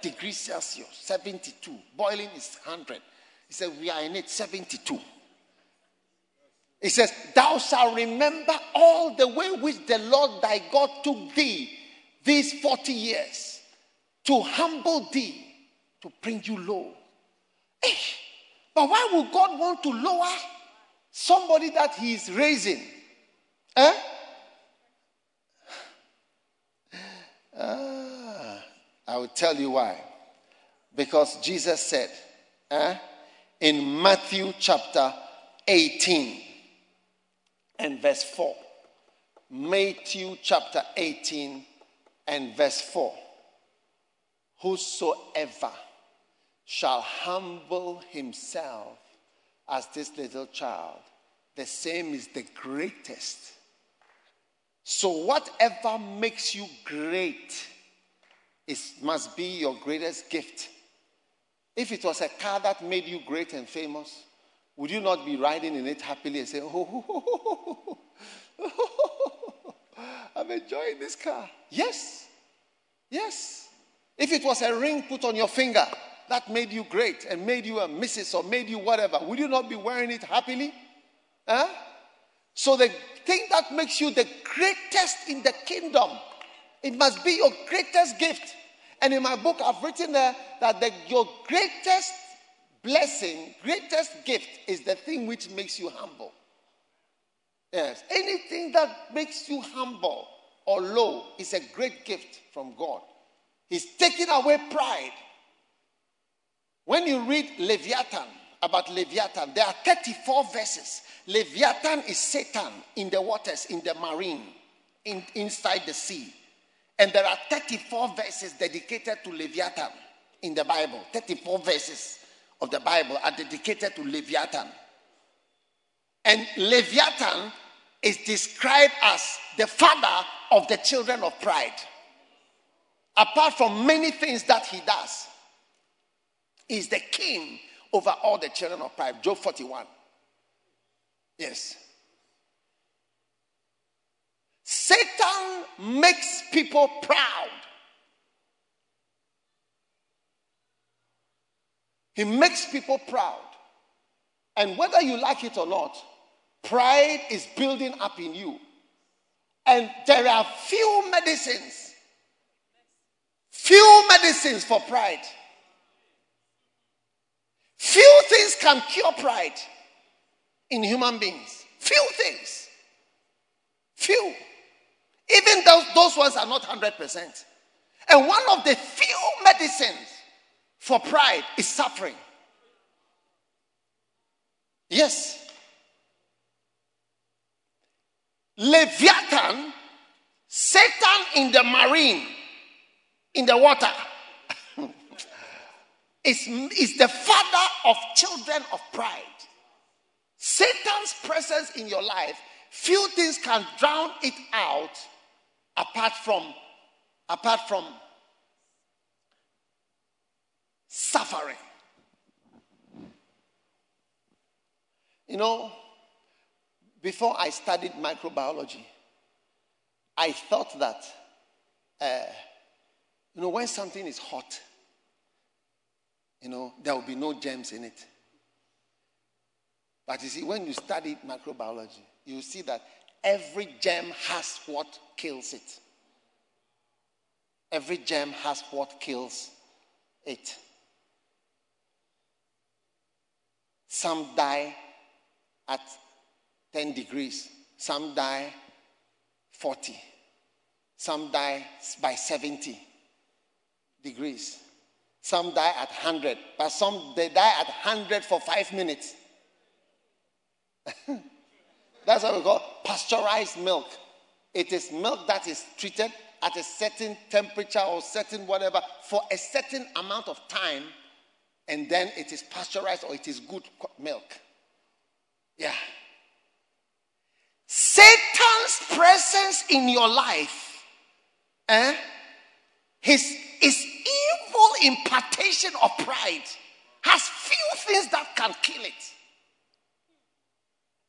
degrees Celsius, 72. Boiling is 100. He said, We are in it 72. He says, Thou shalt remember all the way which the Lord thy God took thee these 40 years to humble thee, to bring you low. Eh, but why would God want to lower somebody that he is raising? Eh? Ah, I will tell you why. Because Jesus said eh, in Matthew chapter 18 and verse 4. Matthew chapter 18 and verse 4. Whosoever shall humble himself as this little child, the same is the greatest. So, whatever makes you great is, must be your greatest gift. If it was a car that made you great and famous, would you not be riding in it happily and say, oh, *laughs* oh, oh, oh, I'm enjoying this car? Yes. Yes. If it was a ring put on your finger that made you great and made you a missus or made you whatever, would you not be wearing it happily? Huh? So the thing that makes you the greatest in the kingdom, it must be your greatest gift. And in my book, I've written there that the, your greatest blessing, greatest gift is the thing which makes you humble. Yes, anything that makes you humble or low is a great gift from God. He's taking away pride. When you read Leviathan, about Leviathan, there are 34 verses. Leviathan is Satan in the waters, in the marine, in, inside the sea. And there are 34 verses dedicated to Leviathan in the Bible. 34 verses of the Bible are dedicated to Leviathan. And Leviathan is described as the father of the children of pride. Apart from many things that he does, he's the king over all the children of pride. Job 41. Yes. Satan makes people proud. He makes people proud. And whether you like it or not, pride is building up in you. And there are few medicines, few medicines for pride. Few things can cure pride in human beings. Few things. Few. Even those, those ones are not 100%. And one of the few medicines for pride is suffering. Yes. Leviathan, Satan in the marine, in the water, *laughs* is, is the father of children of pride. Satan's presence in your life, few things can drown it out apart from apart from suffering. You know, before I studied microbiology, I thought that, uh, you know, when something is hot, you know, there will be no germs in it. But you see, when you study microbiology, you see that every germ has what kills it. Every germ has what kills it. Some die at 10 degrees, some die 40, some die by 70 degrees, some die at 100, but some they die at 100 for five minutes. *laughs* That's what we call pasteurized milk. It is milk that is treated at a certain temperature or certain whatever for a certain amount of time, and then it is pasteurized or it is good milk. Yeah. Satan's presence in your life, eh, his, his evil impartation of pride has few things that can kill it.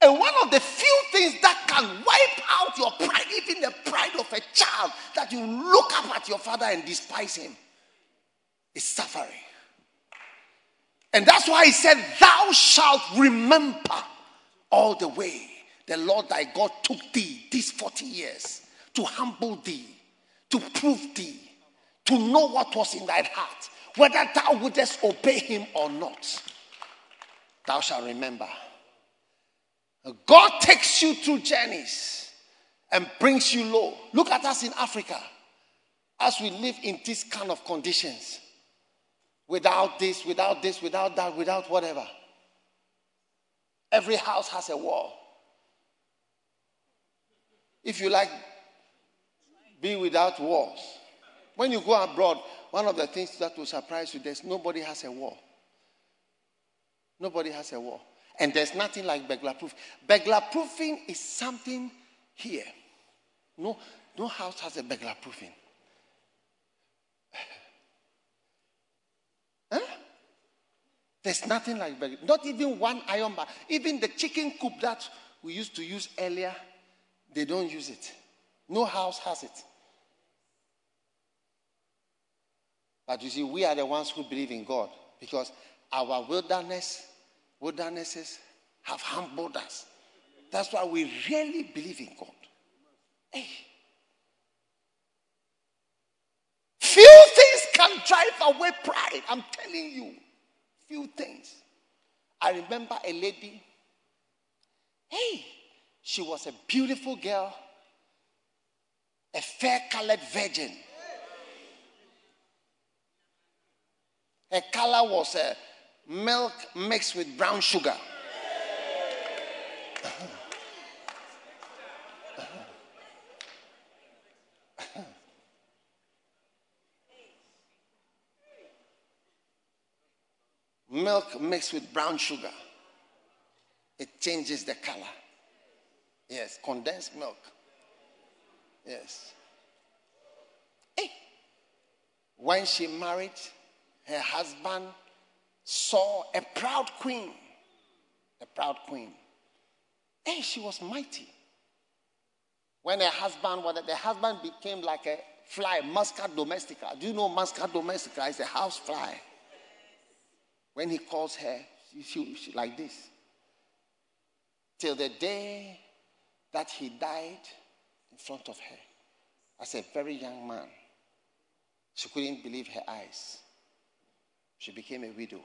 And one of the few things that can wipe out your pride, even the pride of a child, that you look up at your father and despise him, is suffering. And that's why he said, Thou shalt remember all the way the Lord thy God took thee these 40 years to humble thee, to prove thee, to know what was in thy heart, whether thou wouldest obey him or not. Thou shalt remember. God takes you through journeys and brings you low. Look at us in Africa as we live in this kind of conditions without this, without this, without that, without whatever. Every house has a wall. If you like, be without walls. When you go abroad, one of the things that will surprise you, there's nobody has a wall. Nobody has a wall. And there's nothing like burglar proof. Burglar proofing is something here. No, no house has a burglar proofing. *sighs* huh? There's nothing like burglar. Not even one iron bar. Even the chicken coop that we used to use earlier, they don't use it. No house has it. But you see, we are the ones who believe in God because our wilderness, wildernesses have humbled us. That's why we really believe in God. Hey. Few things can drive away pride. I'm telling you. Few things. I remember a lady. Hey, she was a beautiful girl, a fair colored virgin. Her color was a milk mixed with brown sugar. milk mixed with brown sugar. It changes the color. Yes, condensed milk. Yes. Hey. When she married, her husband saw a proud queen. A proud queen. Hey, she was mighty. When her husband, when the husband became like a fly, Musca domestica. Do you know Musca domestica is a house fly? When he calls her, she, she, she like this. Till the day that he died in front of her as a very young man. She couldn't believe her eyes. She became a widow.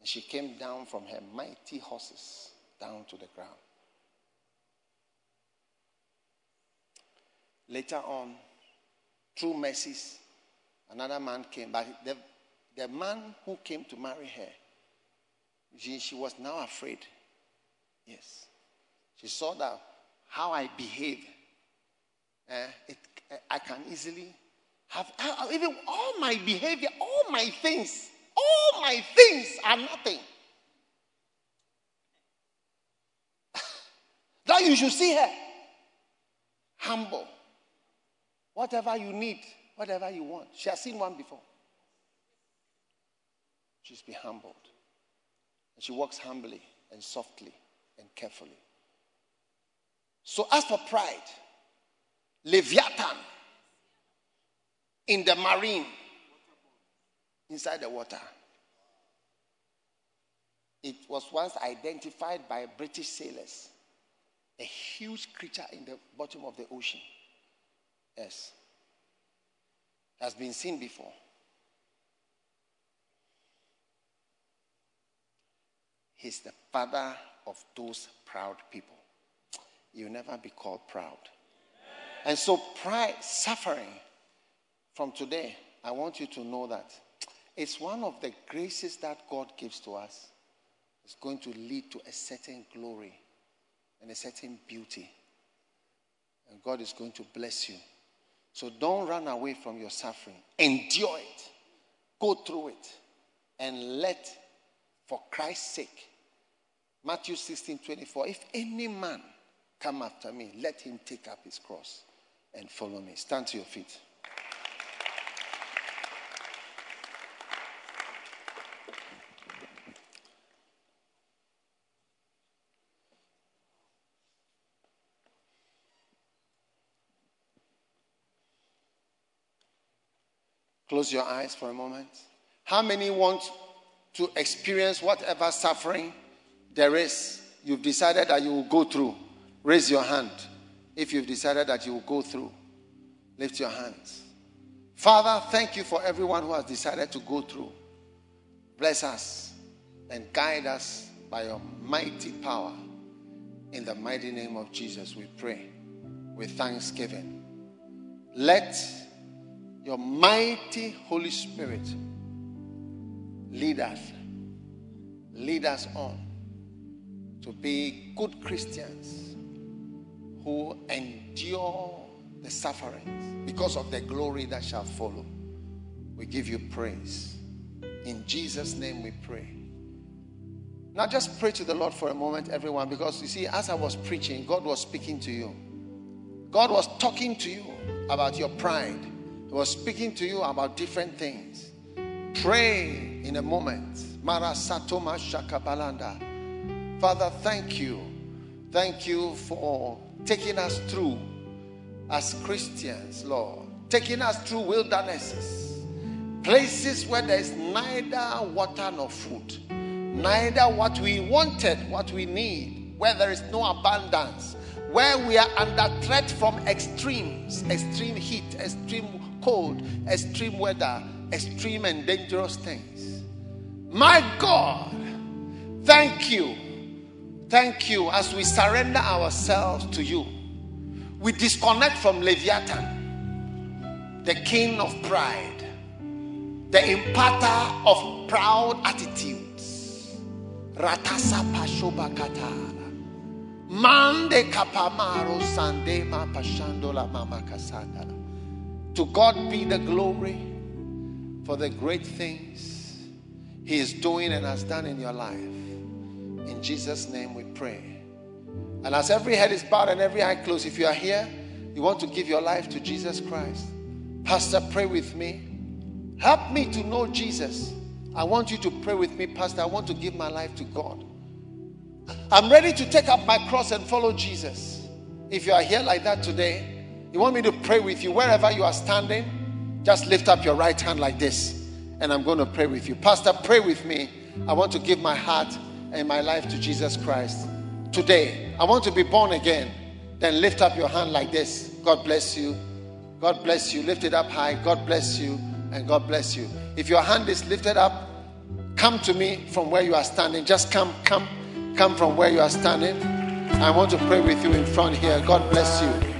And she came down from her mighty horses down to the ground. Later on, through mercies, another man came. But the, the man who came to marry her, she, she was now afraid. Yes. She saw that how I behave, uh, it, uh, I can easily have even all my behavior, all my things, all my things are nothing. *laughs* that you should see her humble. Whatever you need, whatever you want. She has seen one before. She's be humbled. And she walks humbly and softly and carefully. So, as for pride, Leviathan in the marine, inside the water, it was once identified by British sailors a huge creature in the bottom of the ocean. Yes. Has been seen before. He's the father of those proud people. You'll never be called proud. And so, pride, suffering from today, I want you to know that it's one of the graces that God gives to us. It's going to lead to a certain glory and a certain beauty. And God is going to bless you. So don't run away from your suffering. Endure it. Go through it. And let, for Christ's sake, Matthew 16 24, if any man come after me, let him take up his cross and follow me. Stand to your feet. Close your eyes for a moment. How many want to experience whatever suffering there is? You've decided that you will go through. Raise your hand if you've decided that you will go through. Lift your hands. Father, thank you for everyone who has decided to go through. Bless us and guide us by your mighty power. In the mighty name of Jesus, we pray with thanksgiving. Let your mighty Holy Spirit lead us, lead us on to be good Christians who endure the sufferings because of the glory that shall follow. We give you praise. In Jesus' name we pray. Now just pray to the Lord for a moment, everyone, because you see, as I was preaching, God was speaking to you. God was talking to you about your pride. He was speaking to you about different things. Pray in a moment. Mara Satoma Shakabalanda. Father, thank you. Thank you for taking us through as Christians, Lord. Taking us through wildernesses, places where there is neither water nor food, neither what we wanted, what we need, where there is no abundance, where we are under threat from extremes, extreme heat, extreme cold, extreme weather, extreme and dangerous things. My God, thank you. Thank you as we surrender ourselves to you. We disconnect from Leviathan, the king of pride, the imparter of proud attitudes. Ratasa kapamaro pashandola mama kasanda. To God be the glory for the great things He is doing and has done in your life. In Jesus' name we pray. And as every head is bowed and every eye closed, if you are here, you want to give your life to Jesus Christ, Pastor, pray with me. Help me to know Jesus. I want you to pray with me, Pastor. I want to give my life to God. I'm ready to take up my cross and follow Jesus. If you are here like that today, you want me to pray with you wherever you are standing, just lift up your right hand like this, and I'm going to pray with you. Pastor, pray with me. I want to give my heart and my life to Jesus Christ today. I want to be born again. Then lift up your hand like this. God bless you. God bless you. Lift it up high. God bless you. And God bless you. If your hand is lifted up, come to me from where you are standing. Just come, come, come from where you are standing. I want to pray with you in front here. God bless you.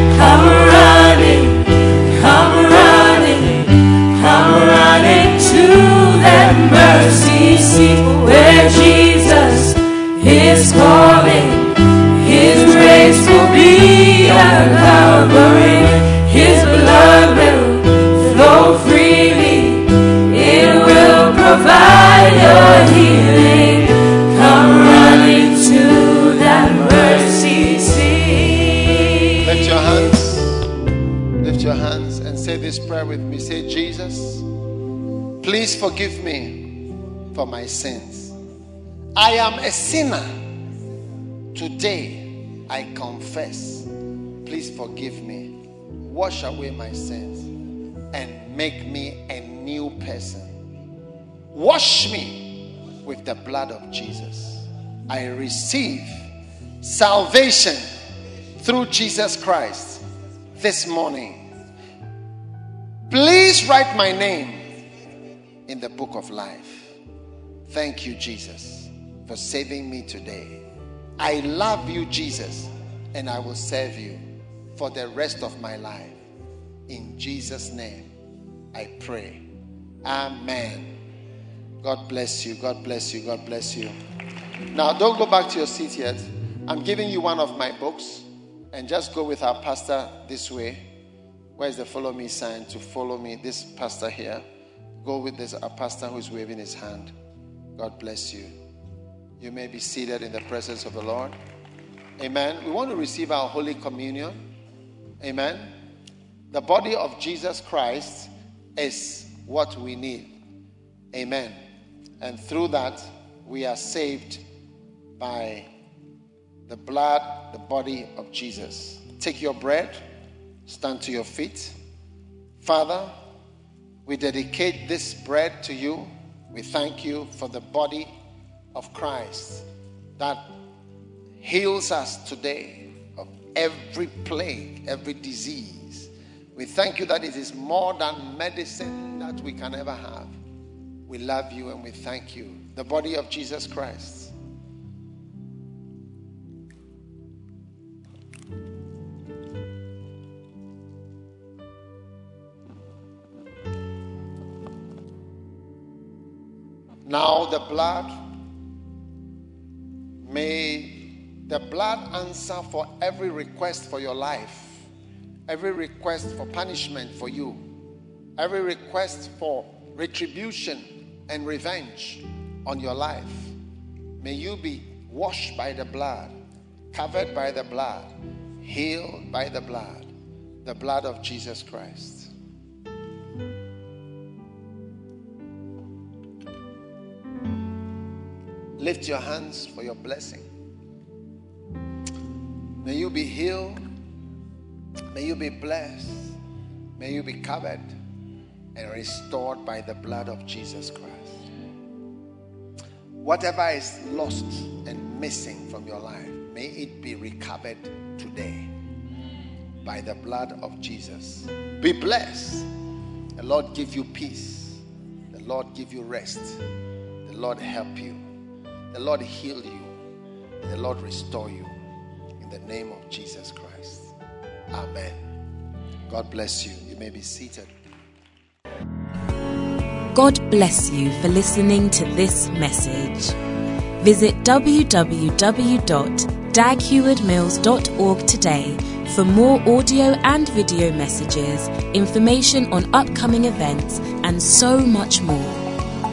mercy seat please forgive me for my sins. I am a sinner. Today I confess. Please forgive me. Wash away my sins and make me a new person. Wash me with the blood of Jesus. I receive salvation through Jesus Christ this morning. Please write my name in the book of life. Thank you, Jesus, for saving me today. I love you, Jesus, and I will serve you for the rest of my life. In Jesus' name, I pray. Amen. God bless you. God bless you. God bless you. Now, don't go back to your seat yet. I'm giving you one of my books, and just go with our pastor this way. Where's the follow me sign to follow me? This pastor here. Go with this a pastor who is waving his hand. God bless you. You may be seated in the presence of the Lord. Amen. We want to receive our Holy Communion. Amen. The body of Jesus Christ is what we need. Amen. And through that, we are saved by the blood, the body of Jesus. Take your bread, stand to your feet. Father, we dedicate this bread to you. We thank you for the body of Christ that heals us today of every plague, every disease. We thank you that it is more than medicine that we can ever have. We love you and we thank you. The body of Jesus Christ. Now, the blood, may the blood answer for every request for your life, every request for punishment for you, every request for retribution and revenge on your life. May you be washed by the blood, covered by the blood, healed by the blood, the blood of Jesus Christ. Lift your hands for your blessing. May you be healed. May you be blessed. May you be covered and restored by the blood of Jesus Christ. Whatever is lost and missing from your life, may it be recovered today by the blood of Jesus. Be blessed. The Lord give you peace. The Lord give you rest. The Lord help you. The Lord heal you. And The Lord restore you. In the name of Jesus Christ. Amen. God bless you. You may be seated. God bless you for listening to this message. Visit www.daghewardmills.org today for more audio and video messages, information on upcoming events, and so much more.